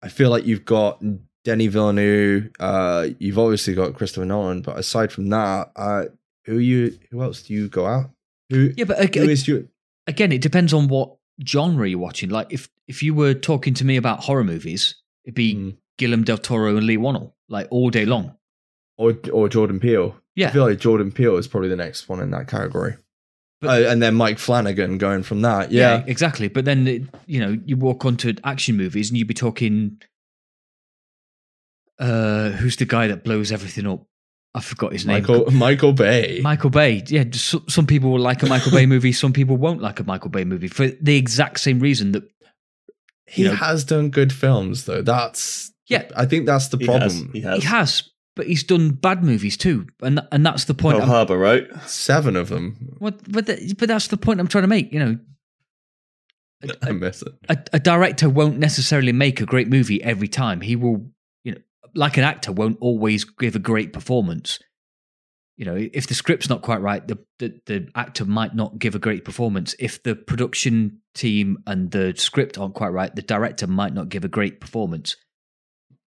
I feel like you've got Denis Villeneuve, uh, you've obviously got Christopher Nolan, but aside from that, uh, who you who else do you go out? Who yeah, but again, is your again, it depends on what genre you're watching. Like if if you were talking to me about horror movies, it'd be Mm. Guillermo del Toro and Leigh Whannell, like all day long. or or Jordan Peele? I Yeah, feel like Jordan Peele is probably the next one in that category. But- Uh, and then Mike Flanagan going from that. Yeah. exactly. But then it- you know you walk onto action movies and you'd be talking. Uh, who's the guy that blows everything up? I forgot his name. Michael Michael Bay. Michael Bay. Yeah, just so- some people will like a Michael Bay movie. Some people won't like a Michael Bay movie for the exact same reason that he know- has done good films though. That's Yeah. I think that's the He problem. has. He has. he has, but he's done bad movies too, and and that's the point. Pearl I'm- Harbor, right? Seven of them. What, but the, but that's the point I'm trying to make. You know, I miss it. a, a director won't necessarily make a great movie every time. He will, you know, like an actor won't always give a great performance. You know, if the script's not quite right, the, the the actor might not give a great performance. If the production team and the script aren't quite right, the director might not give a great performance.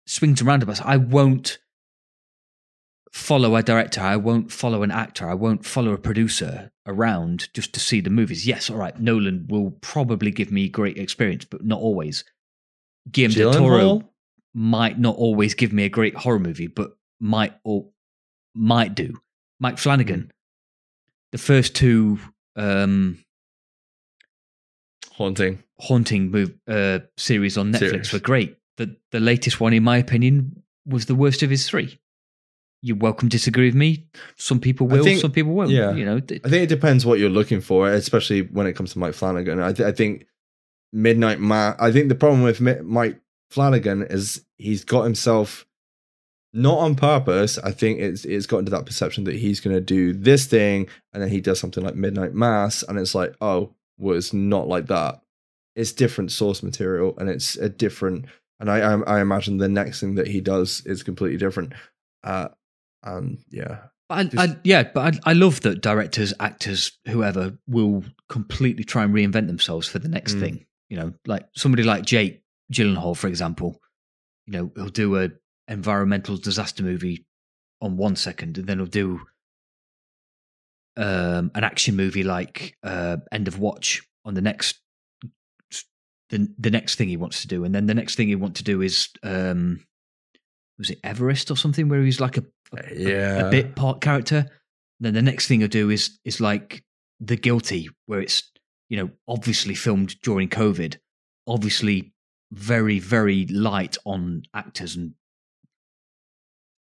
Swings and roundabouts. I won't follow a director. I won't follow an actor. I won't follow a producer around just to see the movies. Yes, all right. Nolan will probably give me great experience, but not always. Guillermo del Toro Gyllenhaal? Might not always give me a great horror movie, but might or might do. Mike Flanagan, the first two um, Haunting. haunting move, uh, series on Netflix Series. were great. The the latest one, in my opinion, was the worst of his three. You're welcome to disagree with me. Some people will, think- some people won't. yeah. You know, I think it depends what you're looking for, especially when it comes to Mike Flanagan. I, th- I think Midnight Mass. I think the problem with Mi- Mike Flanagan is he's got himself not on purpose. I think it's it's gotten to that perception that he's going to do this thing, and then he does something like Midnight Mass, and it's like, oh, well, it's not like that. It's different source material, and it's a different. And I I, I imagine the next thing that he does is completely different. Uh, and yeah, But I, I, yeah, but I, I love that directors, actors, whoever will completely try and reinvent themselves for the next Mm. thing. You know, like somebody like Jake Gyllenhaal, for example. You know, he'll do a environmental disaster movie on one second, and then he'll do um, an action movie like uh, End of Watch on the next the the next thing he wants to do, and then the next thing he wants to do is um, was it Everest or something where he's like a a- yeah, a bit part character. Then the next thing I do is is like The Guilty, where it's you know obviously filmed during COVID, obviously very very light on actors and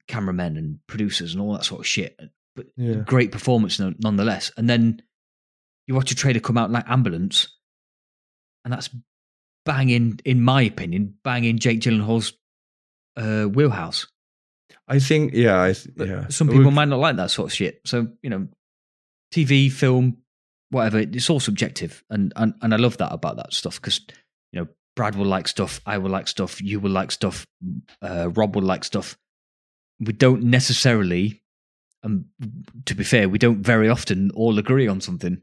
cameramen and producers and all that sort of shit. But yeah. great performance nonetheless. And then you watch a trailer come out like Ambulance, and that's banging, in my opinion, banging Jake Gyllenhaal's uh, wheelhouse. I think yeah, I th- yeah. some people we've- might not like that sort of shit. So you know, TV, film, whatever, it's all subjective, and and, and I love that about that stuff because you know Brad will like stuff, I will like stuff, you will like stuff, uh, Rob will like stuff. We don't necessarily, um, to be fair, we don't very often all agree on something.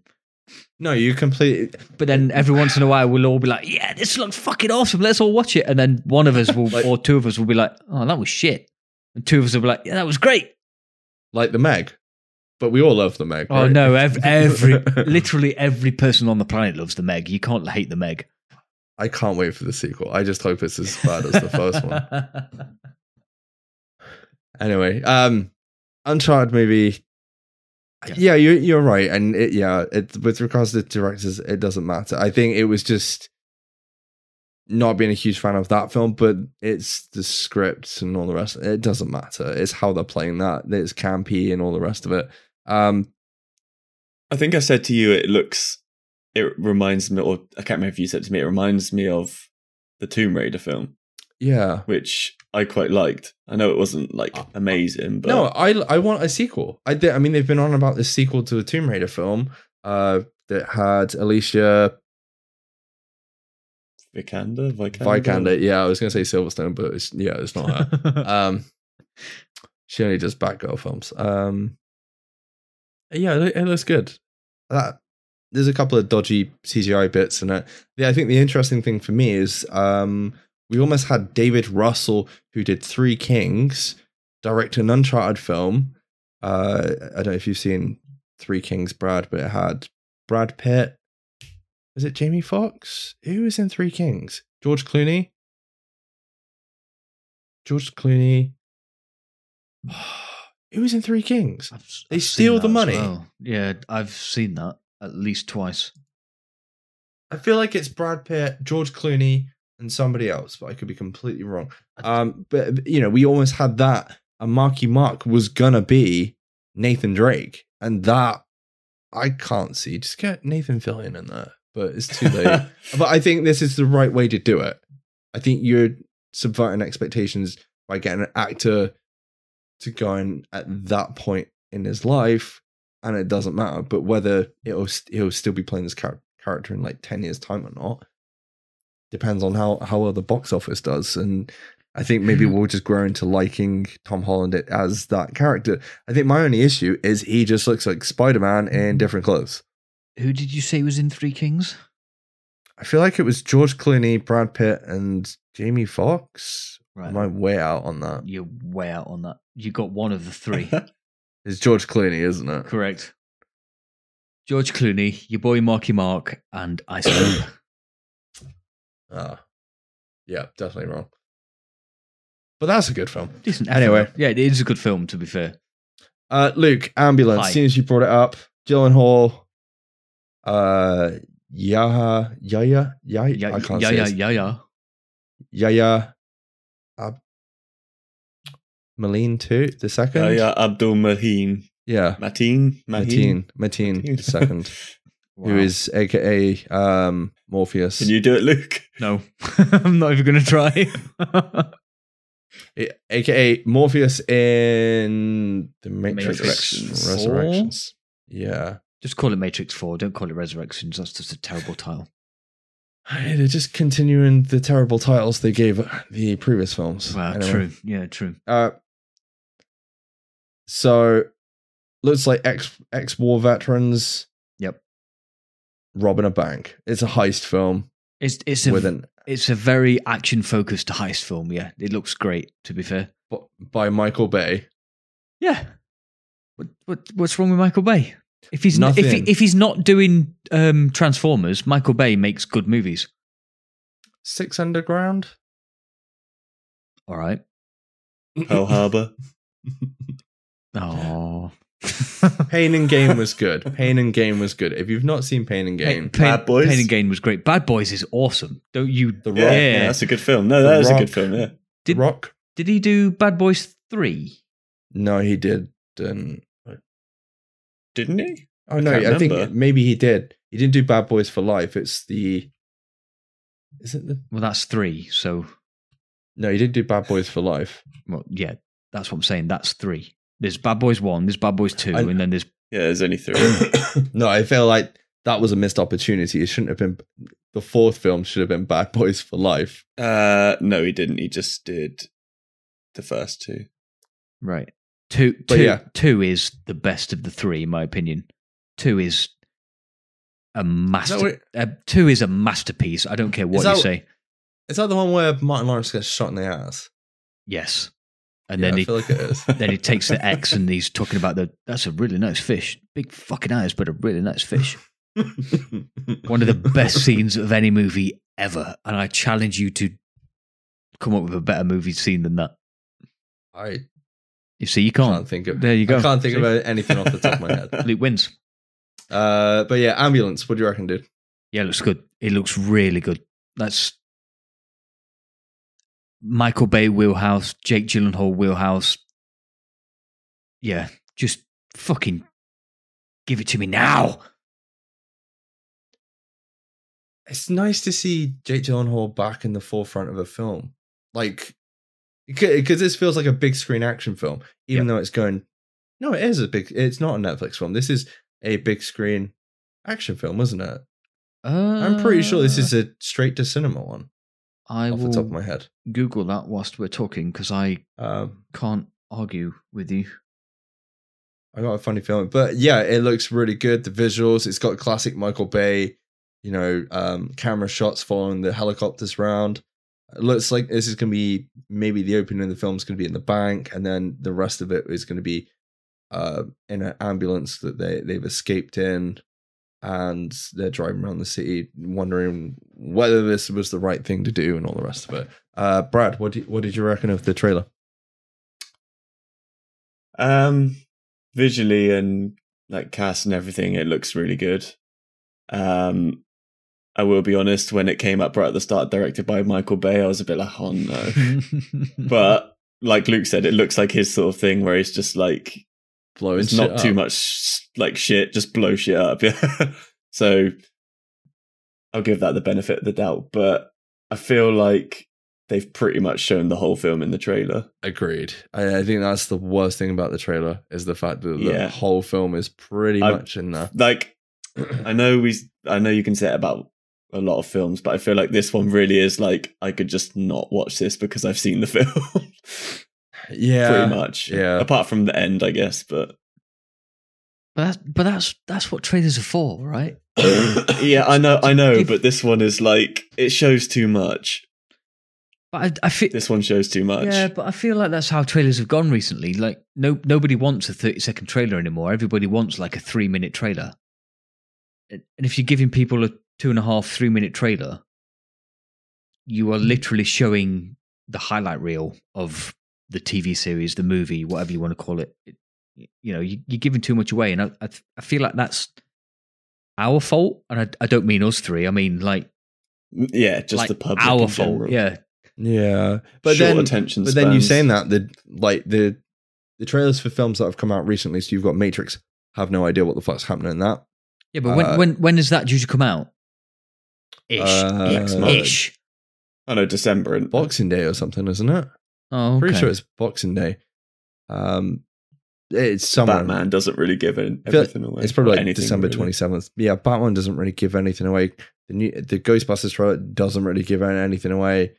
No, you completely. But then every once in a while, we'll all be like, "Yeah, this looks fucking awesome. Let's all watch it." And then one of us will, Like- or two of us will be like, "Oh, that was shit," and two of us will be like, "Yeah, that was great." like the Meg, but we all love the Meg. Oh right? no, every, every literally every person on the planet loves the Meg. You can't hate the Meg. I can't wait for the sequel. I just hope it's as bad as the first one. Anyway, um, Uncharted movie. Yeah. Yeah, you're you're right, and it, yeah, it, with regards to directors, it doesn't matter. I think it was just not being a huge fan of that film, but it's the script and all the rest. It doesn't matter. It's how they're playing that. It's campy and all the rest of it. Um, I think I said to you, it looks, it reminds me, or I can't remember if you said to me, it reminds me of the Tomb Raider film, yeah, which I quite liked. I know it wasn't like Uh, amazing, but No, I I want a sequel. I did, I mean, they've been on about this sequel to a Tomb Raider film uh, that had Alicia Vikander, Vikander. Vikander. Yeah, I was gonna say Silverstone, but it's yeah, it's not her. um, she only does Batgirl films. Um, yeah, it, it looks good. That there's a couple of dodgy CGI bits in it. Yeah, I think the interesting thing for me is um, we almost had David Russell, who did Three Kings, direct an Uncharted film. Uh, I don't know if you've seen Three Kings, Brad, but it had Brad Pitt. Was it Jamie Foxx? Who was in Three Kings? George Clooney. George Clooney. Who was in Three Kings? I've, They I've steal the money. well. Yeah, I've seen that at least twice. I feel like it's Brad Pitt, George Clooney, and somebody else, but I could be completely wrong. Um, but you know, we almost had that. And Marky Mark was gonna be Nathan Drake, and that I can't see. Just get Nathan Fillion in there, but it's too late. but I think this is the right way to do it. I think you're subverting expectations by getting an actor to go in at that point in his life, and it doesn't matter. But whether it'll he'll still be playing this char- character in like ten years' time or not depends on how how well the box office does. And I think maybe hmm. we'll just grow into liking Tom Holland as that character. I think my only issue is he just looks like Spider Man in hmm. different clothes. Who did you say was in Three Kings? I feel like it was George Clooney, Brad Pitt, and Jamie Foxx. Right. Am I way out on that? You're way out on that. You got one of the three. It's George Clooney, isn't it? Correct. George Clooney, your boy Marky Mark, and Iceland. Ah, yeah, definitely wrong. But that's a good film. Decent. Anyway. yeah, it is a good film. To be fair, Uh, Luke, ambulance. Hi. As soon as you brought it up, Gyllenhaal, uh, Yaha, Yaya, Yaya, yeah, I can't yeah, say yeah, his- yeah, yeah. Yaya, Ab, Maleen too, the second. Uh, yeah, Abdul Mateen. yeah, Mateen? Mateen, Mateen, the second, who Wow. is AKA um, Morpheus. Can you do it, Luke? No, I'm not even going to try. A- AKA Morpheus in the Matrix, Resurrections. Resurrections. Yeah. just call it Matrix Four. Don't call it Resurrections. That's just a terrible title. Hey, They're just continuing the terrible titles they gave the previous films. Wow, Anyway. true. Yeah, true. Uh, so looks like ex ex war veterans. Yep. Robbing a bank. It's a heist film It's it's a an it's a very action focused heist film. Yeah, it looks great. To be fair. but by Michael Bay. Yeah. What, what what's wrong with Michael Bay? If he's not, if he, if he's not doing um, Transformers, Michael Bay makes good movies. Six Underground. All right. Pearl Harbor. Oh. Pain and Gain was good. Pain and Gain was good. If you've not seen Pain and Gain, Pain, Bad Boys? Pain and Gain was great. Bad Boys is awesome. Don't you? The Yeah, Rock. yeah, that's a good film. No, The that is a good film, yeah. The Did- Rock. Did he do Bad Boys three? No, he did. not Didn't he? Oh no, can't I think maybe he did. He didn't do Bad Boys for Life. It's the. Is it the? Well, that's three. So, No, he didn't do Bad Boys for Life. well, yeah, that's what I'm saying. That's three. There's Bad Boys one. There's Bad Boys two, I- and then there's Yeah, there's only three. no, I feel like that was a missed opportunity. It shouldn't have been. The fourth film should have been Bad Boys for Life. uh, no, he didn't. He just did the first two. right. Two, But two, yeah. two is the best of the three, in my opinion. Two is a master. what it- uh, two is a masterpiece. I don't care what that you say. Is that the one where Martin Lawrence gets shot in the ass? Yes, and Yeah, then I he feel like it is. then he takes the X and he's talking about the that's a really nice fish, big fucking eyes, but a really nice fish. One of the best scenes of any movie ever, and I challenge you to come up with a better movie scene than that. I You see, you can't, can't. think of. There you go. I can't think See? of anything off the top of my head. Luke wins. Uh, but yeah, ambulance. What do you reckon, dude? Yeah, it looks good. It looks really good. That's Michael Bay wheelhouse, Jake Gyllenhaal wheelhouse. Yeah, just fucking give it to me now. It's nice to see Jake Gyllenhaal back in the forefront of a film, like because this feels like a big screen action film, even though it's going. No, it is a big. It's not a Netflix film. This is a big screen action film, isn't it? I'm pretty sure this is uh. a straight to cinema one I off will the top of my head. Google that whilst we're talking because I Um, can't argue with you. I got a funny feeling, but yeah, it looks really good. The visuals, it's got classic Michael Bay, you know, um, camera shots following the helicopters round. It looks like this is going to be maybe the opening of the film is going to be in the bank, and then the rest of it is going to be uh, in an ambulance that they they've escaped in, and they're driving around the city, wondering whether this was the right thing to do, and all the rest of it. Uh, Brad, what did, what did you reckon of the trailer? Um, visually and like cast and everything, it looks really good. Um, I will be honest, when it came up right at the start, directed by Michael Bay, I was a bit like, oh no. but like Luke said, it looks like his sort of thing where he's just like, Blowing it's not too much like shit, just blow shit up. Yeah. so I'll give that the benefit of the doubt. But I feel like they've pretty much shown the whole film in the trailer. Agreed. I, I think that's the worst thing about the trailer is the fact that the Yeah. whole film is pretty I- much in there. Like I know we I know you can say it about a lot of films, but I feel like this one really is like I could just not watch this because I've seen the film. Yeah, pretty much. yeah. Apart from the end, I guess, but But that's but that's that's what trailers are for, right? yeah, I know, I know, but this one is like it shows too much. But I, I feel This one shows too much. yeah, but I feel like that's how trailers have gone recently. Like no nobody wants a thirty second trailer anymore. Everybody wants like a three minute trailer. And if you're giving people a two and a half, three minute trailer, you are mm. literally showing the highlight reel of the TV series, the movie, whatever you want to call it. It- you know, you, you're giving too much away, and I, I, I feel like that's our fault. And I, I don't mean us three. I mean like yeah, just like the public. our in fault. general. Yeah, yeah. But Short then, attention but then you spans. saying that the like the the trailers for films that have come out recently. So you've got Matrix. Have no idea what the fuck's happening in that. yeah. But when Uh, when when is that due to come out? Ish, Uh, ish. I know December and Boxing Day or something, isn't it? Oh, okay. Pretty sure it's Boxing Day. Um, it's somewhere. Batman doesn't really give it everything away. It's probably like anything, December really. twenty seventh. Yeah, Batman doesn't really give anything away. The new the Ghostbusters trailer doesn't really give anything away.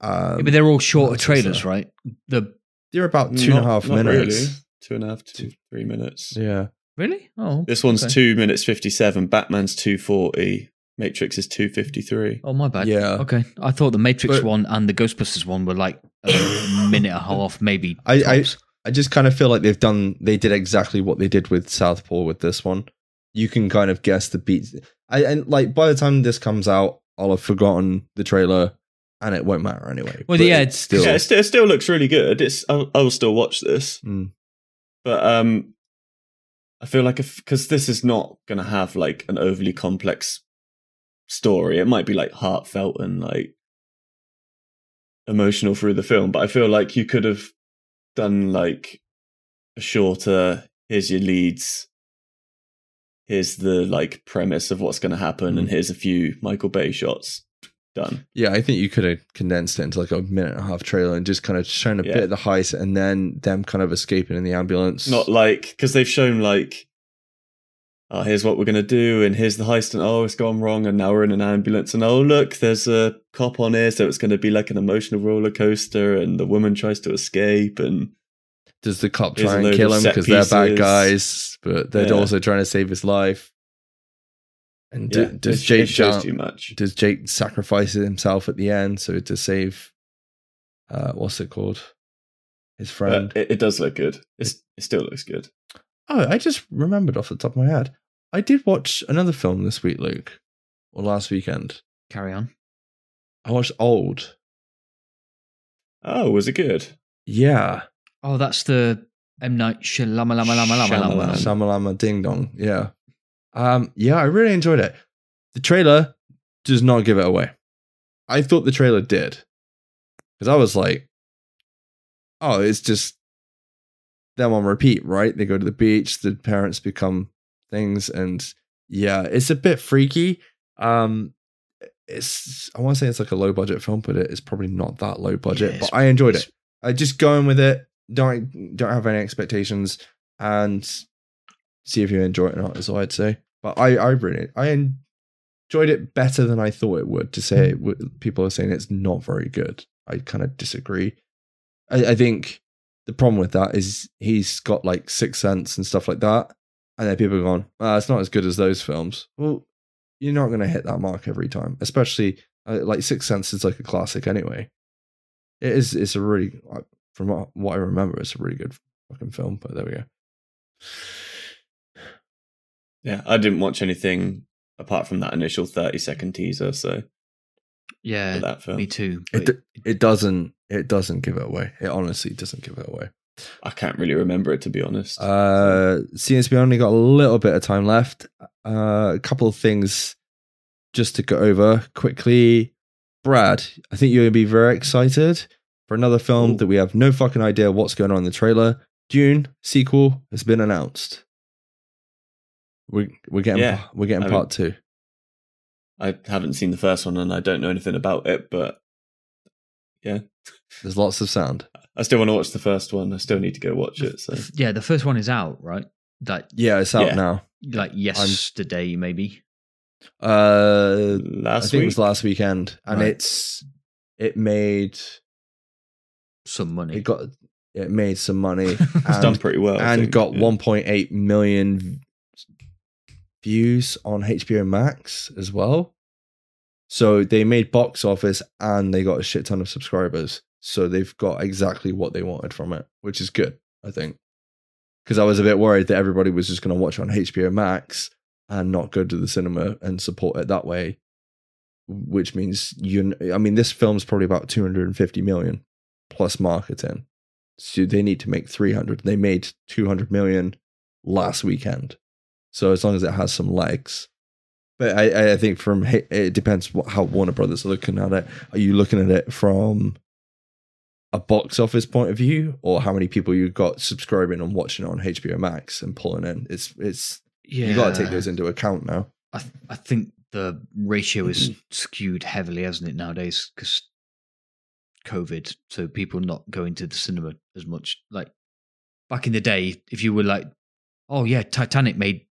Um, Yeah, but they're all shorter what's this, trailers, uh, right? The they're about two and a half Not- not minutes. really. Two and a half, two, three minutes. Yeah, really? Oh, This one's okay. two minutes fifty-seven. Batman's two forty. Matrix is two fifty-three. Oh, my bad. Yeah. Okay. I thought the Matrix But- one and the Ghostbusters one were like a minute and a half, maybe. I- I- tops. I just kind of feel like they've done. They did exactly what they did with Southpaw with this one. You can kind of guess the beats. I and like by the time this comes out, I'll have forgotten the trailer, and it won't matter anyway. Well, But yeah, it's it's- still. Yeah, it still, it still looks really good. It's I'll, I'll still watch this, Mm. but um, I feel like if because this is not gonna have like an overly complex story, it might be like heartfelt and like emotional through the film. But I feel like you could have done like a shorter. Here's your leads. Here's the like premise of what's going to happen, and Mm. here's a few Michael Bay shots. Done. Yeah, I think you could have condensed it into like a minute and a half trailer and just kind of shown a Yeah. bit of the heist and then them kind of escaping in the ambulance. not like because they've shown like oh here's what we're gonna do and here's the heist and oh it's gone wrong and now we're in an ambulance and oh look there's a cop on here so it's gonna be like an emotional roller coaster and the woman tries to escape and Does the cop try and kill him because they're bad guys, but they're Yeah. also trying to save his life? And do, yeah does Jake shows jump- too much does Jake sacrifice himself at the end so to save uh what's it called? His friend. but it, it does look good it's, it still looks good oh, I just remembered off the top of my head. I did watch another film this week, Luke. Or last weekend. Carry on. I watched Old. oh was it good Yeah. Oh, that's the M Night Shyamalan. Shyamalan. Shamalama Ding Dong. Yeah. Um, yeah, I really enjoyed it. The trailer does not give it away. I thought the trailer did. Because I was like, oh, it's just them on repeat, right? They go to the beach, the parents become things, and yeah, it's a bit freaky. Um it's I want to say it's like a low budget film, but it is probably not that low budget. Yeah, but I enjoyed it. I just go in with it. Don't don't have any expectations and see if you enjoy it or not. Is all I'd say. But I I really I enjoyed it better than I thought it would. To say it, people are saying it's not very good. I kind of disagree. I, I think the problem with that is he's got like Sixth Sense and stuff like that, and then people are going, ah, "It's not as good as those films." Well, you're not going to hit that mark every time, especially uh, like Sixth Sense is like a classic anyway. It is. It's a really, from what, what I remember, it's a really good fucking film. But there we go. Yeah, I didn't watch anything apart from that initial 30 second teaser, so Yeah, that film. me too. It, but d- it doesn't. It doesn't give it away. It honestly doesn't give it away. I can't really remember it to be honest. Uh, we only got a little bit of time left. Uh, a couple of things just to go over quickly. Brad, I think you're gonna be very excited for another film Ooh. that we have no fucking idea what's going on in the trailer. Dune sequel has been announced. We we're getting Yeah, we're getting I part two. I haven't seen the first one and I don't know anything about it, but There's lots of sound. I still want to watch the first one. I still need to go watch it. So yeah, the first one is out, right? Like Yeah, it's out Yeah. now. like yesterday, maybe. Uh, last I think week, it was last weekend, and Right. it's it made Some money. it got it made some money it's done pretty well. And think, got yeah. 1.8 million views on HBO Max as well. So they made box office and they got a shit ton of subscribers. So they've got exactly what they wanted from it, which is good, I think. Because I was a bit worried that everybody was just going to watch on HBO Max and not go to the cinema and support it that way. Which means you, I mean, this film's probably about 250 million plus marketing. So they need to make 300. They made 200 million last weekend. So as long as it has some legs. But I, I think from it depends how Warner Brothers are looking at it. Are you looking at it from a box office point of view, or how many people you've got subscribing and watching on HBO Max and pulling in? It's it's yeah, you got to take those into account now. I th- I think the ratio is mm-hmm. skewed heavily, hasn't it nowadays? Because COVID, so people not going to the cinema as much. Like back in the day, if you were like, "Oh yeah, Titanic made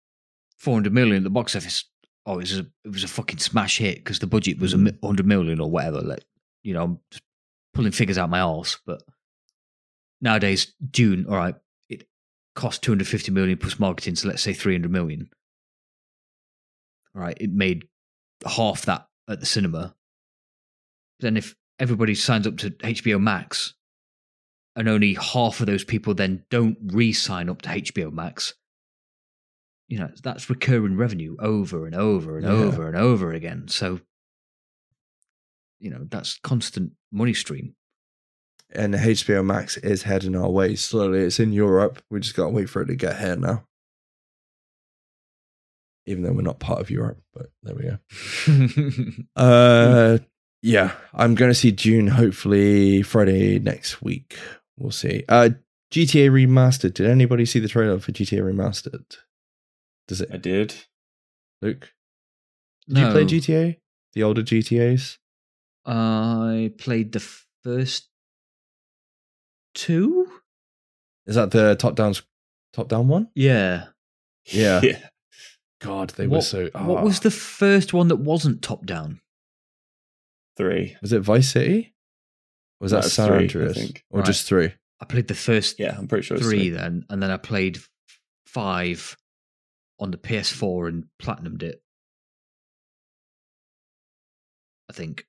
four hundred million at the box office," oh, it was a it was a fucking smash hit because the budget was a mm-hmm. hundred million or whatever. Like you know, I'm just pulling figures out my arse, but nowadays, Dune, all right, it cost two hundred fifty million plus marketing, so let's say 300 million. All right, It made half that at the cinema. Then if everybody signs up to HBO Max and only half of those people then don't re-sign up to HBO Max, you know, that's recurring revenue over and over and Yeah. over and over again. So, you know, that's constant money stream. And HBO Max is heading our way slowly. It's in Europe. We just got to wait for it to get here now. Even though we're not part of Europe, but there we go. Uh, yeah, I'm going to see Dune hopefully Friday next week. We'll see. Uh, GTA Remastered. Did anybody see the trailer for GTA Remastered? Does it? I it, did. Luke? Did you play GTA? The older GTAs? I played the first two. Is that the top down top down one? Yeah. Yeah. yeah. God, they what, were so. What was ah. the first one that wasn't top down? Three. Was it Vice City? Was that That's San three, I Andreas? think. Or Right. just three? I played the first Yeah, I'm pretty sure it's three then, and then I played five on the PS4 and platinumed it. I think.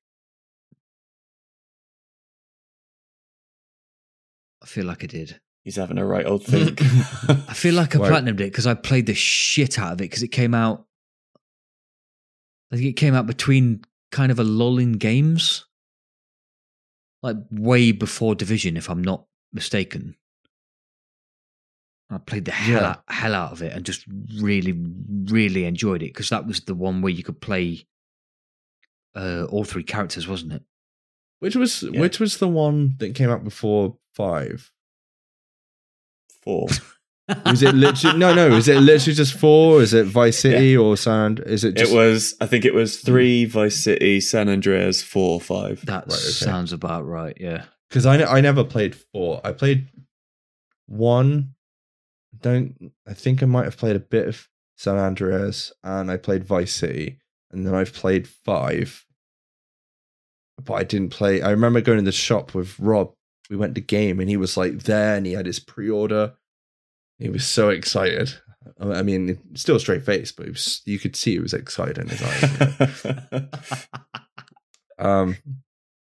I feel like I did. He's having a right old think. I feel like I Right. platinumed it because I played the shit out of it because it came out. I think it came out between kind of a lull in games, like way before Division, if I'm not mistaken. I played the hell Yeah. out, hell out of it and just really, really enjoyed it because that was the one where you could play uh, all three characters, wasn't it? Which was Yeah. which was the one that came out before five? Four. Was it literally no no? Is it literally just four? Is it Vice City or San? Is it just it was. I think it was hmm. three. Vice City, San Andreas, four, five. That Right, okay. sounds about right. Yeah. because I I never played four. I played one. Don't I think I might have played a bit of San Andreas and I played Vice City and then I've played five. But I didn't play. I remember going to the shop with Rob. We went to game, and he was like there, and he had his pre-order. He was so excited. I mean, still straight face, but was, you could see he was excited in his eyes. you know? Um,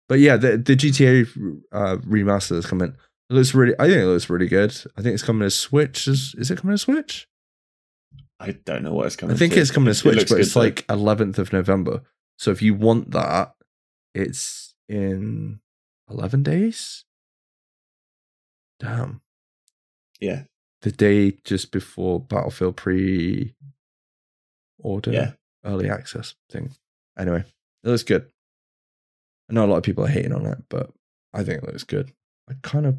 but yeah, the the GTA uh, remaster that's coming. It looks really. I think it looks really good. I think it's coming to Switch. Is is it coming to Switch? I don't know what it's coming. I think to. it's coming to Switch, looks but it's though. like 11th of November. So if you want that, it's in 11 days. Damn, yeah, the day just before Battlefield pre order yeah. early access thing. Anyway, it looks good. I know a lot of people are hating on it, but I think it looks good. I kind of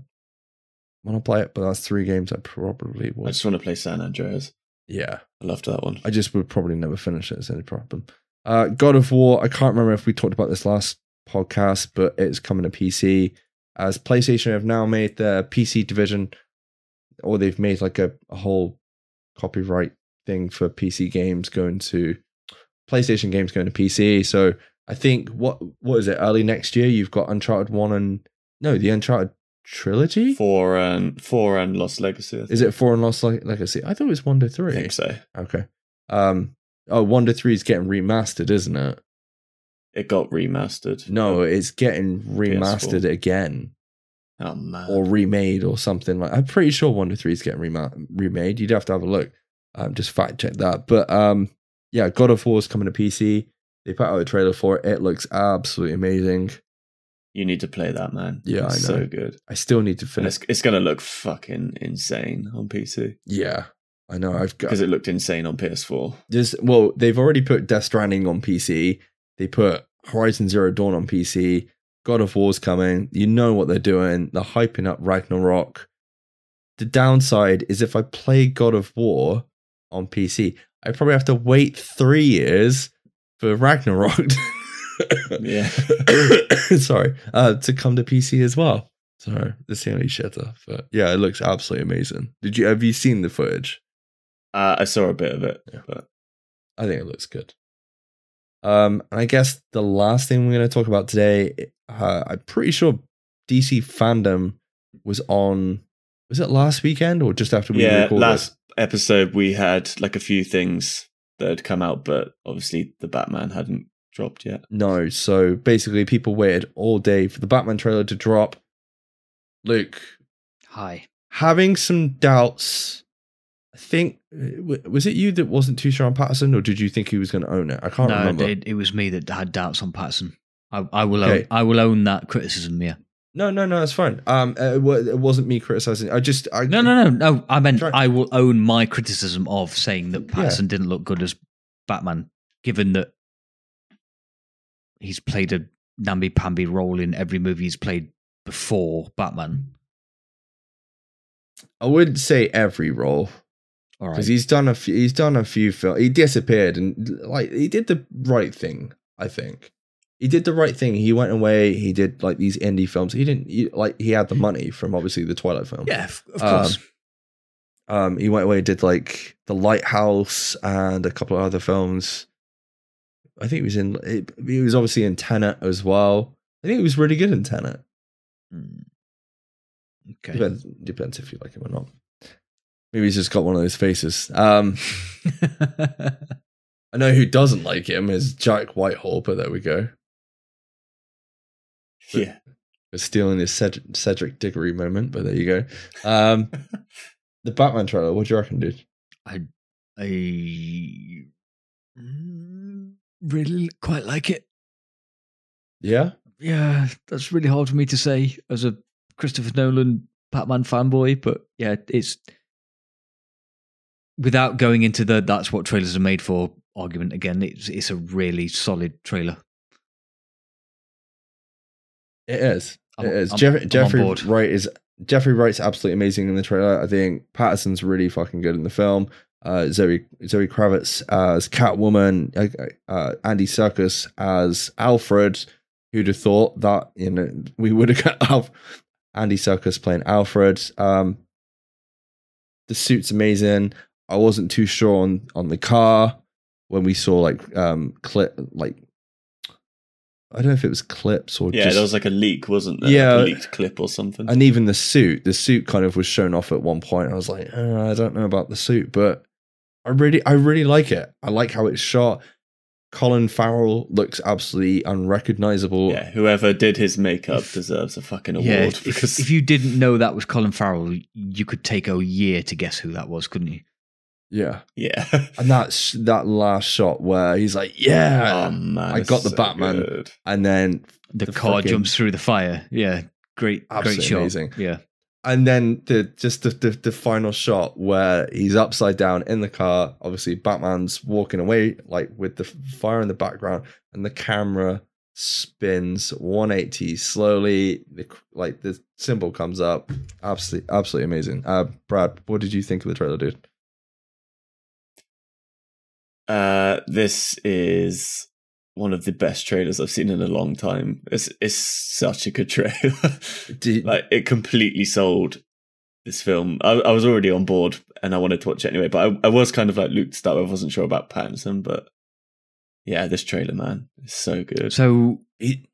want to play it, but that's three games I probably would. I just want to play San Andreas. Yeah, I loved that one. I just would probably never finish it. It's any problem. Uh, God of War. I can't remember if we talked about this last podcast, but it's coming to PC. As PlayStation have now made their PC division, or they've made like a, a whole copyright thing for PC games going to PlayStation games going to PC. So I think what what is it? Early next year, you've got Uncharted One and no, the Uncharted trilogy. Four and four and Lost Legacy. I. Is it Four and Lost Le- Legacy? I thought it was one to I three. think so. Okay. Um. Oh, one to three is getting remastered, isn't it? It got remastered. No, it's getting remastered again Oh man. or remade or something like. I'm pretty sure to three is getting rema- remade. You'd have to have a look. Um, just fact check that. But um, yeah, God of War is coming to PC. They put out a trailer for it. It looks absolutely amazing. you need to play that, man. Yeah, It's I know. so good. I still need to And finish. it's, it's gonna look fucking insane on PC Yeah, I know. I've got because it looked insane on PS4. There's well, they've already put Death Stranding on PC. They put Horizon Zero Dawn on PC. God of War's coming. You know what they're doing. They're hyping up Ragnarok. The downside is if I play God of War on PC, I probably have to wait three years for Ragnarok. Yeah. Sorry, uh, to come to PC as well. So the only shitter. But yeah, it looks absolutely amazing. Did you have you seen the footage? Uh, I saw a bit of it, Yeah. but I think it looks good. Um, and I guess the last thing we're going to talk about today, uh, I'm pretty sure DC fandom was on. Was it last weekend or just after we yeah, recorded? last episode we had like a few things that had come out, but obviously the Batman hadn't dropped yet. No, so basically, people waited all day for the Batman trailer to drop. Luke, Hi. having some doubts. I think uh, was it you that wasn't too sure on Pattinson, or did you think he was going to own it? I can't no, remember. it, it was me that had doubts on Pattinson. I, I will Okay. own, I will own that criticism. Yeah. No, no, no, it's fine. Um, uh, it wasn't me criticizing. I just, I No, no, no, no. I meant I will own my criticism of saying that Pattinson didn't look good as Batman, given that he's played a namby-pamby role in every movie he's played before Batman. I wouldn't say every role All right. because he's done a few. He's done a few films. He disappeared and like he did the right thing. I think he did the right thing. He went away. He did like these indie films. He didn't he, like he had the money from obviously the Twilight film. yeah, of, of Um, course. Um, he went away and did like the Lighthouse and a couple of other films. I think he was in. He was obviously in Tenet as well. I think he was really good in Tenet. Mm. Okay. Depends, depends if you like him or not. Maybe he's just got one of those faces. Um, I know who doesn't like him is Jack Whitehall, but there we go. Yeah. We're stealing this Cedric, Cedric Diggory moment, but there you go. Um, the Batman trailer, what do you reckon, dude? I, I mm, really quite like it. Yeah? Yeah, that's really hard for me to say as a Christopher Nolan Batman fanboy, but yeah, it's without going into the that's what trailers are made for argument again. It's it's a really solid trailer. It is. It is. I'm- Jeff- I'm Jeffrey. Wright is Jeffrey Wright's absolutely amazing in the trailer. I think Pattinson's really fucking good in the film. Uh, Zoe Zoe Kravitz as Catwoman, uh, uh, Andy Serkis as Alfred. Who'd have thought that you know we would have got Alf- Andy Serkis playing Alfred. Um, the suit's amazing. I wasn't too sure on on the car when we saw like um clip like I don't know if it was clips or Yeah, just, there was like a leak, wasn't there? Yeah. Like a leaked clip or something. and even the suit. The suit kind of was shown off at one point. I was like, uh, I don't know about the suit, but I really, I really like it. I like how it's shot. Colin Farrell looks absolutely unrecognizable. yeah, whoever did his makeup If- deserves a fucking award Yeah, because if, if you didn't know that was Colin Farrell, you could take a year to guess who that was, couldn't you? Yeah. yeah. And that's that last shot where he's like, "Yeah," oh man, I got the so Batman. good. and then The, The car fucking- jumps through the fire. Yeah, great, great shot. amazing. Yeah, and then the just the, the the final shot where he's upside down in the car. Obviously, Batman's walking away like with the fire in the background, and the camera spins 180 slowly. The, like the symbol comes up. Absolutely, absolutely amazing. Uh, Brad, what did you think of the trailer, dude? Uh, this is one of the best trailers I've seen in a long time. It's it's such a good trailer. Did, like it completely sold this film. I, I was already on board and I wanted to watch it anyway, but I, I was kind of like Luke to start. I wasn't sure about Pattinson, but yeah, this trailer, man, is so good. So, he-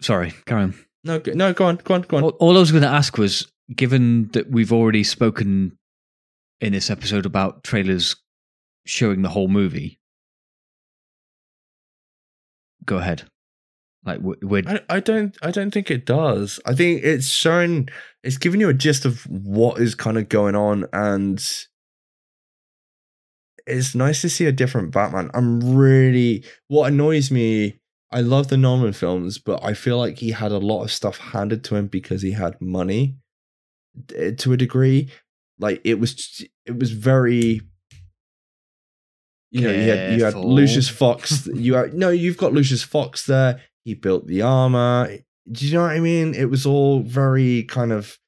sorry, carry on. no, go- no, go on, go on, go on. All, all I was going to ask was, given that we've already spoken in this episode about trailers showing the whole movie, go ahead. Like we- we're I, I don't I don't think it does. I think it's showing it's giving you a gist of what is kind of going on and it's nice to see a different Batman. I'm really what annoys me I love the Nolan films, but I feel like he had a lot of stuff handed to him because he had money eh, to a degree. Like it was it was very you know, you had you had Lucius Fox. You had no, you've got Lucius Fox there. He built the armor. Do you know what I mean? It was all very kind of.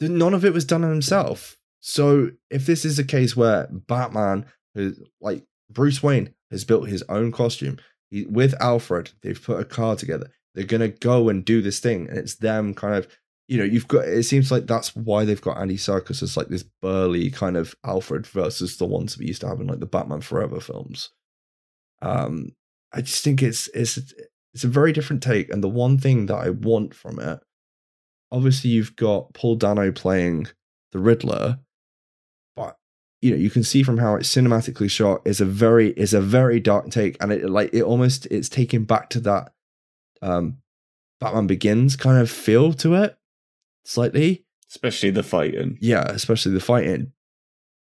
None of it was done himself. So if this is a case where Batman, is- like Bruce Wayne, has built his own costume he, with Alfred, they've put a car together. They're gonna go and do this thing, and it's them kind of. You know, you've got. It seems like that's why they've got Andy Serkis as like this burly kind of Alfred versus the ones that we used to have in like the Batman Forever films. Um, I just think it's it's it's a very different take, and the one thing that I want from it, obviously, you've got Paul Dano playing the Riddler, but you know you can see from how it's cinematically shot is a very is a very dark take, and it like it almost it's taken back to that um Batman Begins kind of feel to it slightly. Especially the fighting. Yeah, especially the fighting.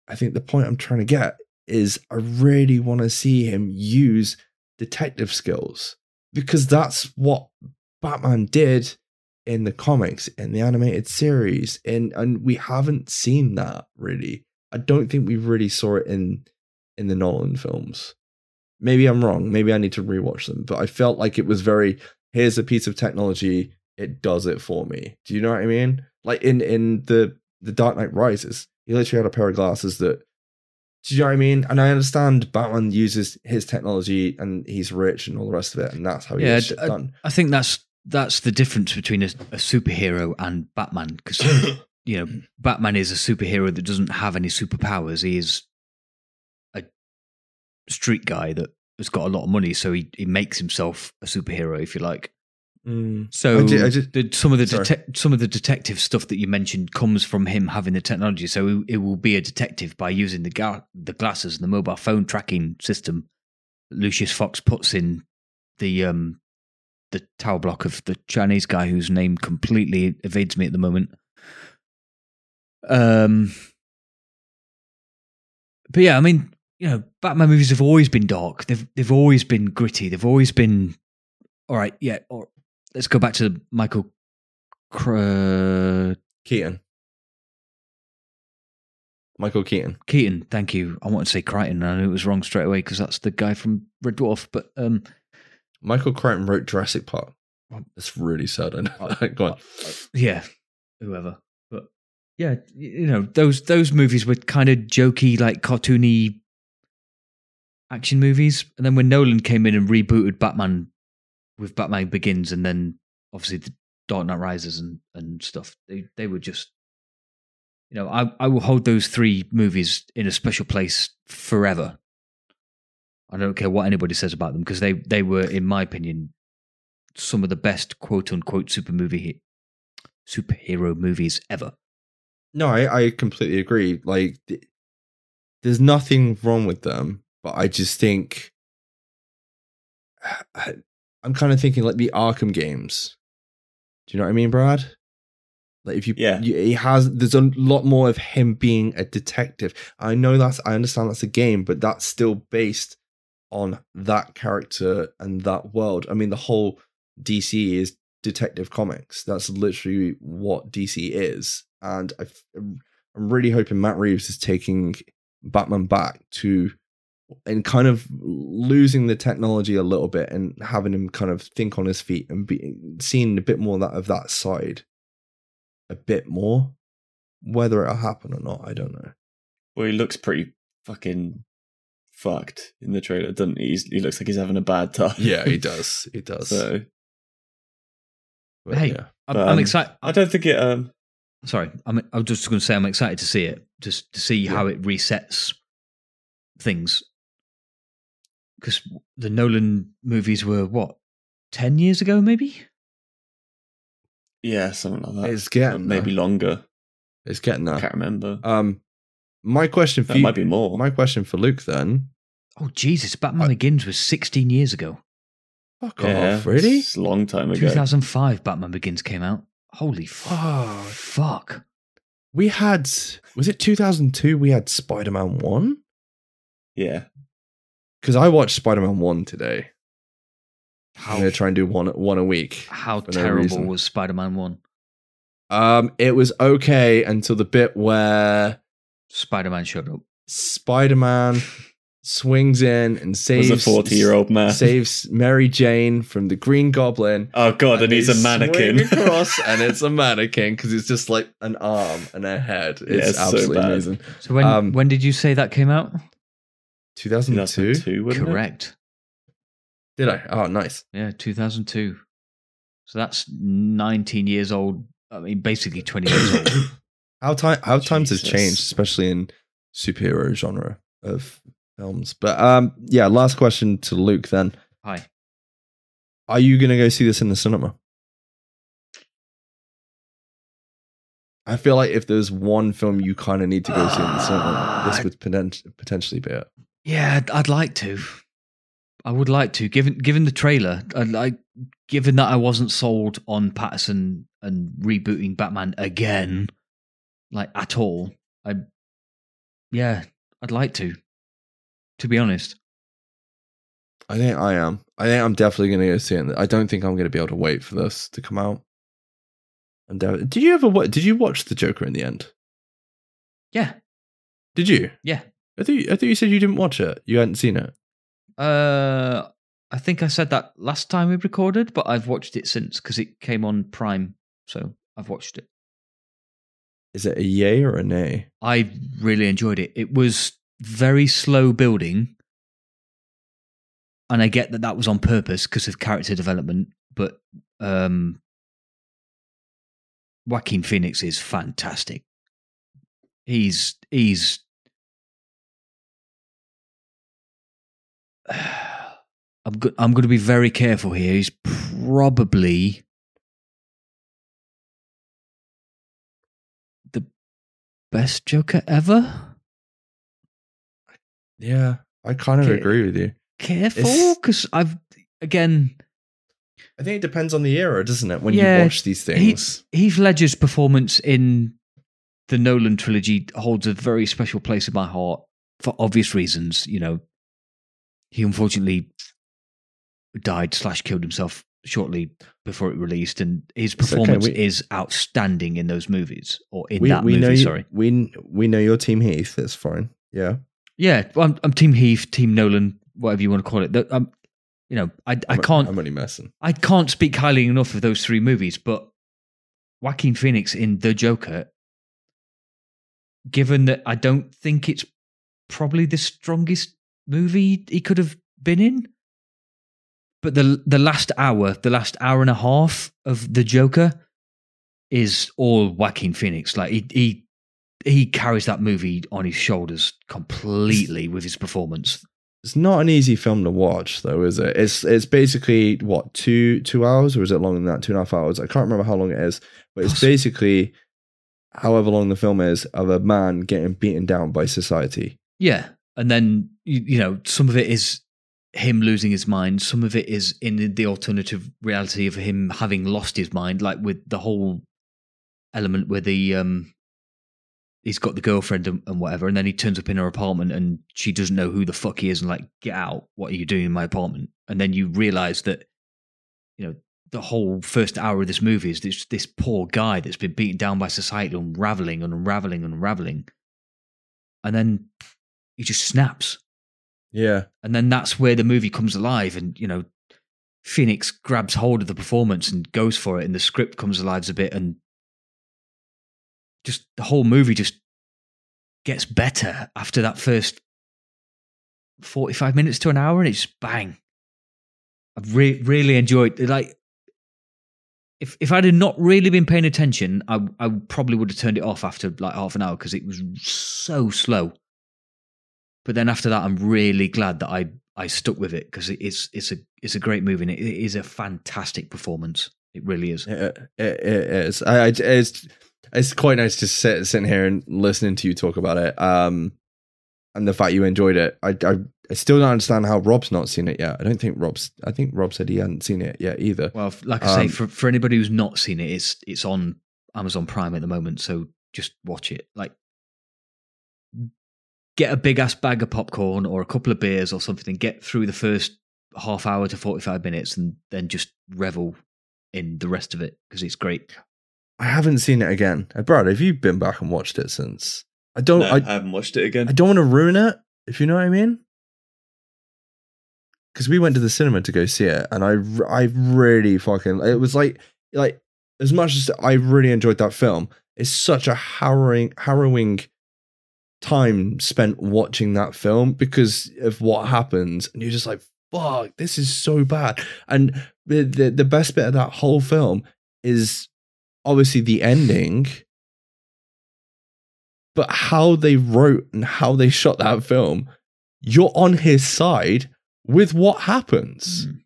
I think the point I'm trying to get is I really want to see him use detective skills because that's what Batman did in the comics, in the animated series, and and we haven't seen that really. I don't think we really saw it in in the Nolan films. Maybe I'm wrong. Maybe I need to rewatch them, but I felt like it was very here's a piece of technology, it does it for me. Do you know what I mean? Like in in the the Dark Knight Rises, he literally had a pair of glasses that do you know what I mean? And I understand Batman uses his technology and he's rich and all the rest of it, and that's how he Yeah, gets shit I- done. I think that's that's the difference between a, a superhero and Batman because you know Batman is a superhero that doesn't have any superpowers. He is a street guy that has got a lot of money, so he, he makes himself a superhero, if you like. Mm. So I ju- I just- the, some of the detec- some of the detective stuff that you mentioned comes from him having the technology. So it, it will be a detective by using the ga- the glasses and the mobile phone tracking system. Lucius Fox puts in the um the tower block of the Chinese guy whose name completely evades me at the moment. Um, but yeah, I mean, you know, Batman movies have always been dark. They've they've always been gritty. They've always been all right. Yeah, or, let's go back to Michael Cr- Keaton. Michael Keaton. Keaton. Thank you. I wanted to say Crichton. and I knew it was wrong straight away because that's the guy from Red Dwarf. But um, Michael Crichton wrote Jurassic Park. It's really sad. I know. that. Go on. yeah, whoever. But yeah, you know those those movies were kind of jokey, like cartoony action movies. And then when Nolan came in and rebooted Batman with Batman Begins, and then obviously the Dark Knight Rises and and stuff, they they were just. You know, I, I will hold those three movies in a special place forever. I don't care what anybody says about them because they they were, in my opinion, some of the best quote unquote super movie superhero movies ever. No, I, I completely agree. Like, th- there's nothing wrong with them, but I just think I'm kind of thinking like the Arkham games. Do you know what I mean, Brad? Like, if you, Yeah. you, he has, there's a lot more of him being a detective. I know that's, I understand that's a game, but that's still based on that character and that world. I mean, the whole DC is detective comics. That's literally what DC is. And I, I'm really hoping Matt Reeves is taking Batman back to and kind of losing the technology a little bit and having him kind of think on his feet and be seeing a bit more of that of that side a bit more whether it'll happen or not i don't know Well, he looks pretty fucking fucked in the trailer, doesn't he? He's, he looks like he's having a bad time. yeah he does he does so But Hey, yeah. I'm, But, I'm um, excited. I don't think it. Um, Sorry, I'm, I was just going to say I'm excited to see it, just to see how it resets things. Because the Nolan movies were what ten years ago, maybe. yeah, something like that. it's getting Or maybe there. longer. it's getting that. I can't remember. um my question for that you might be more. my question for luke then Oh Jesus! Batman I- Begins was 16 years ago. fuck yeah, off really It's a long time ago. 2005, Batman Begins came out. Holy f- oh, fuck! we had was it 2002 we had spider-man 1 Yeah, because i watched spider-man 1 today i'm gonna try and do one one a week how for no terrible was Spider-Man One? Um, it was okay until the bit where Spider-Man showed up. Spider-Man swings in and was saves a forty-year-old man. saves Mary Jane from the Green Goblin. oh god, and, he's they a mannequin. swing across, and it's a mannequin because it's just like an arm and a head. It's Yeah, it's so absolutely bad. amazing. So when Um, when did you say that came out? 2002. 2002, wasn't it? Correct. Did I? Oh, nice. Yeah, 2002. So that's 19 years old. I mean, basically 20 years old. how time how times have Jesus. changed, especially in superhero genre of films. But um, yeah. Last question to Luke. Then, Hi. are you gonna go see this in the cinema? I feel like if there's one film you kind of need to go see in the cinema, this would potent- potentially be it. Yeah, I'd, I'd like to. I would like to. Given given the trailer, I'd like given that I wasn't sold on Pattinson and rebooting Batman again, like at all. I, yeah, I'd like to. To be honest, I think I am. I think I'm definitely going to go see it. I don't think I'm going to be able to wait for this to come out. And uh, did you ever? Did you watch the Joker in the end? yeah, Did you? yeah. I thought you, I thought you said you didn't watch it. You hadn't seen it. Uh, I think I said that last time we recorded, but I've watched it since because it came on Prime, so I've watched it. Is it a yay or a nay? I really enjoyed it. It was very slow building, and I get that that was on purpose because of character development. But um, Joaquin Phoenix is fantastic. He's he's. I'm go- I'm going to be very careful here. He's probably the best Joker ever. Yeah, I kind of Okay. agree with you. careful because I've again I think it depends on the era, doesn't it? When Yeah, you watch these things. Heath Ledger's performance in the Nolan trilogy holds a very special place in my heart for obvious reasons. You know, he unfortunately died slash killed himself shortly before it released, and his It's okay, performance we- is outstanding in those movies or in we that we movie. know you, sorry, we we know your team Heath. It's fine. Yeah, yeah, I'm, I'm Team Heath, Team Nolan, whatever you want to call it. The- Um, you know, I I I'm- can't I'm only messing. I can't speak highly enough of those three movies, but Joaquin Phoenix in The Joker, given that I don't think it's probably the strongest movie he could have been in, but the the last hour, the last hour and a half of The Joker is all Joaquin Phoenix. Like he he he carries that movie on his shoulders completely with his performance. it's not an easy film to watch, though, is it? It's it's basically what two two hours, or is it longer than that? Two and a half hours. I can't remember how long it is, but it's Poss- basically however long the film is of a man getting beaten down by society. Yeah, and then you, you know some of it is him losing his mind. Some of it is in the alternative reality of him having lost his mind, like with the whole element where the um he's got the girlfriend and, and whatever, and then he turns up in her apartment and she doesn't know who the fuck he is and like get out. What are you doing in my apartment? And then you realize that you know the whole first hour of this movie is this this poor guy that's been beaten down by society, unraveling and unraveling and unraveling, and then he just snaps. Yeah, and then that's where the movie comes alive and you know phoenix grabs hold of the performance and goes for it and the script comes alive a bit and just the whole movie just gets better after that first 45 minutes to an hour and it's bang. I've re- really enjoyed it like if if i'd have not really been paying attention i i probably would have turned it off after like half an hour because it was so slow but then after that, I'm really glad that I I stuck with it because it's it's a it's a great movie and it, is a fantastic performance. It really is. it, it, it is. I, I, it's it's quite nice to sit sitting here and listening to you talk about it. Um, and the fact you enjoyed it. I, I I still don't understand how Rob's not seen it yet. I don't think Rob's. I think Rob said he hadn't seen it yet either. Well, like I say, Um, for for anybody who's not seen it, it's it's on Amazon Prime at the moment, so just watch it. Like, get a big ass bag of popcorn or a couple of beers or something, and get through the first half hour to forty five minutes, and then just revel in the rest of it because it's great. I haven't seen it again. Uh, Brad, have you been back and watched it since? I don't. No, I, I haven't watched it again. I don't want to ruin it, if you know what I mean. Because we went to the cinema to go see it, and I, I really fucking. It was like, like as much as I really enjoyed that film, it's such a harrowing, harrowing time spent watching that film because of what happens, and you're just like, fuck, this is so bad. And the the, the best bit of that whole film is obviously the ending but how they wrote and how they shot that film, you're on his side with what happens. Mm.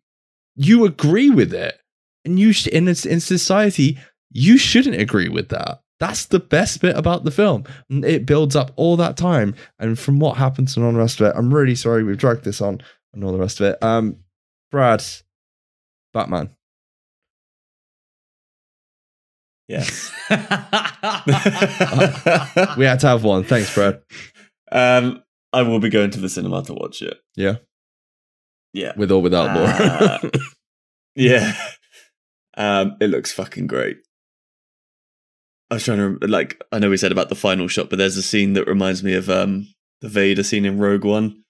You agree with it, and you sh- in in society you shouldn't agree with that. That's the best bit about the film. And it builds up all that time, and from what happens and all the rest of it. I'm really sorry we've dragged this on and all the rest of it. Um, Brad, Batman. Yes. We had to have one. Thanks, Brad. um, I will be going to the cinema to watch it. Yeah, Yeah. with or without Uh, Laura. Yeah. Um, it looks fucking great. I was trying to remember, like I know we said about the final shot, but there's a scene that reminds me of um the Vader scene in Rogue One,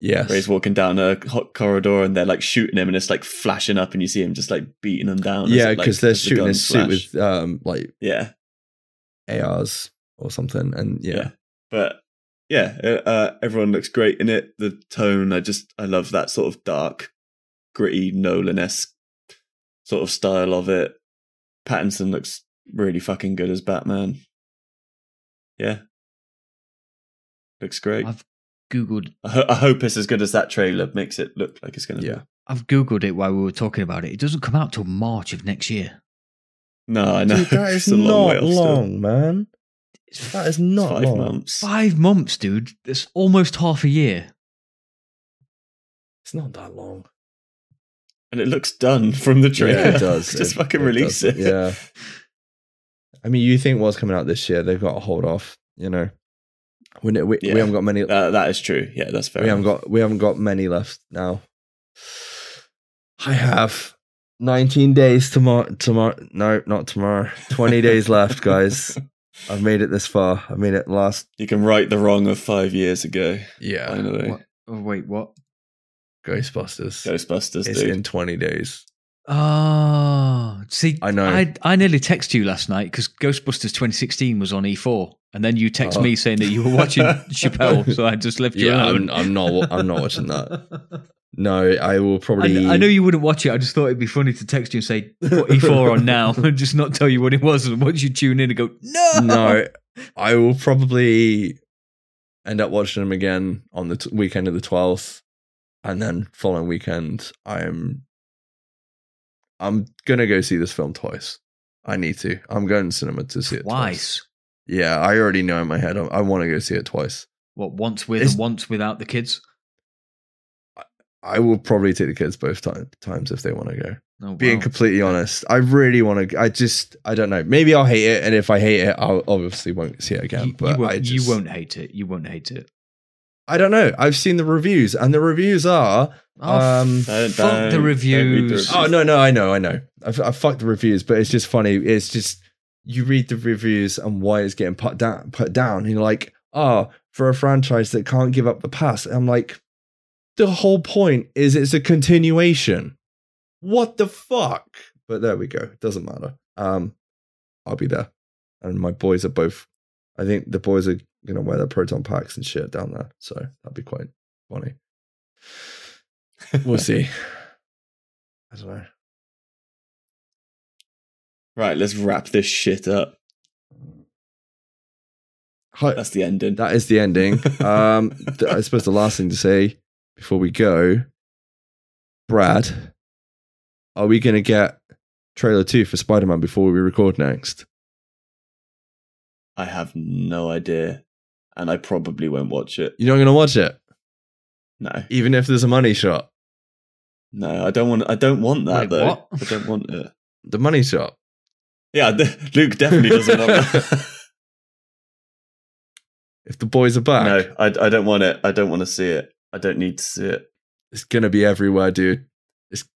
yes. where he's walking down a hot corridor and they're like shooting him, and it's like flashing up, and you see him just like beating them down. Yeah, it, like, because they're the shooting guns his suit with um like yeah, ARs or something, and yeah, yeah. But yeah, uh, uh, everyone looks great in it. The tone, I just I love that sort of dark, gritty Nolan esque sort of style of it. Pattinson looks really fucking good as Batman. Yeah, looks great. I've googled I, ho- I hope it's as good as that trailer makes it look like it's going to yeah. be. I've googled it while we were talking about it. It doesn't come out till March of next year. No, I know Dude, that is It's a long not long, man. It's That is It's not five long. months. five months, dude. It's almost half a year. It's not that long. and it looks done from the trailer. Yeah, it does. Just It- fucking it release does. it. Yeah. I mean, you think what's coming out this year? They've got to hold off. You know, we we, Yeah. we haven't got many. Uh, that is true. Yeah, that's fair. we haven't got we haven't got many left now. I have 19 days tomorrow. Tomorrow, no, not tomorrow. 20 days left, guys. I've made it this far. I made it last. You can right the wrong of five years ago. Yeah, Finally, What? Oh, wait, what? Ghostbusters. Ghostbusters, it's dude. in 20 days. Oh, see, I know. I, I nearly texted you last night because Ghostbusters 2016 was on E4, and then you text Oh. me saying that you were watching Chappelle, so I just left you Yeah, alone. I'm, I'm not. I'm not watching that. No, I will I, probably. I know you wouldn't watch it. I just thought it'd be funny to text you and say put E4 on now, and just not tell you what it was. And once you tune in and go, no, no, I will probably end up watching them again on the t- weekend of the 12th and then following weekend, I'm I'm gonna go see this film twice. I need to. I'm going to cinema to see it twice. Twice. Yeah, I already know in my head. I, I want to go see it twice. What once with It's- and once without the kids? I will probably take the kids both time, times if they want to go. Oh, Being completely honest, I really want to. I just, I don't know. Maybe I'll hate it, and if I hate it, I'll obviously won't see it again. you, but you won't, I just, you won't hate it. You won't hate it. I don't know. I've seen the reviews, and the reviews are. Oh, Um, Don't- fuck don't- the don't the reviews. reviews. Oh no, no, I know, I know. I, I fucked the reviews, but it's just funny. It's just you read the reviews and why it's getting put down. Put down, and you're like, oh, for a franchise that can't give up the past. I'm like, the whole point is it's a continuation. What the fuck? But there we go. It doesn't matter. Um, I'll be there, and my boys are both. I think the boys are gonna wear their proton packs and shit down there, so that'd be quite funny. We'll see. I don't know. Right, let's wrap this shit up. Hi, That's the ending. that is the ending. Um, th- I suppose the last thing to say before we go, Brad, are we going to get trailer two for Spider Man before we record next? I have no idea, and I probably won't watch it. You're not going to watch it, No, even if there's a money shot. no, I don't want. I don't want that Wait, though. what? I don't want it. The money shot. Yeah, Luke definitely doesn't want that. If the boys are back, no, I, I don't want it. I don't want to see it. I don't need to see it. it's going to be everywhere, dude.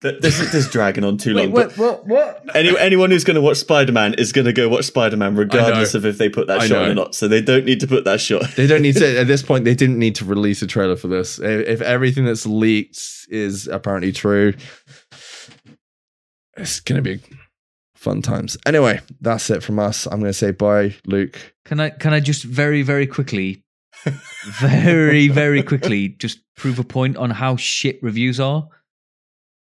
Th- This is this is dragging on too Wait, long. what? What? What? Any, anyone who's going to watch Spider Man is going to go watch Spider Man regardless of if they put that I shot know. or not. So they don't need to put that shot. They don't need to, at this point, they didn't need to release a trailer for this. If if everything that's leaked is apparently true, it's going to be fun times. Anyway, that's it from us. I'm going to say bye, Luke. Can I? Can I just very, very quickly, very, very quickly, just prove a point on how shit reviews are?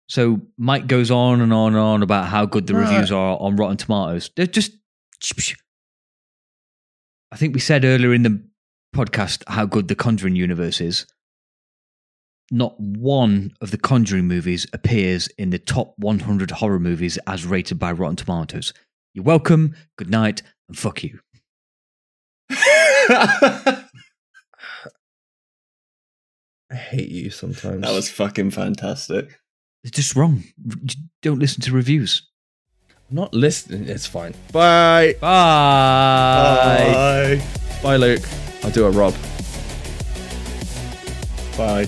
So Mike goes on and on and on about how good the No. reviews are on Rotten Tomatoes. They're just. I think we said earlier in the podcast how good the Conjuring universe is. Not one of the Conjuring movies appears in the top 100 horror movies as rated by Rotten Tomatoes. You're welcome, good night, and fuck you. I hate you sometimes. That was fucking fantastic. It's just wrong. Don't listen to reviews. I'm not listening. It's fine. Bye. Bye. Bye. Bye, Luke. I'll do a Rob. Bye.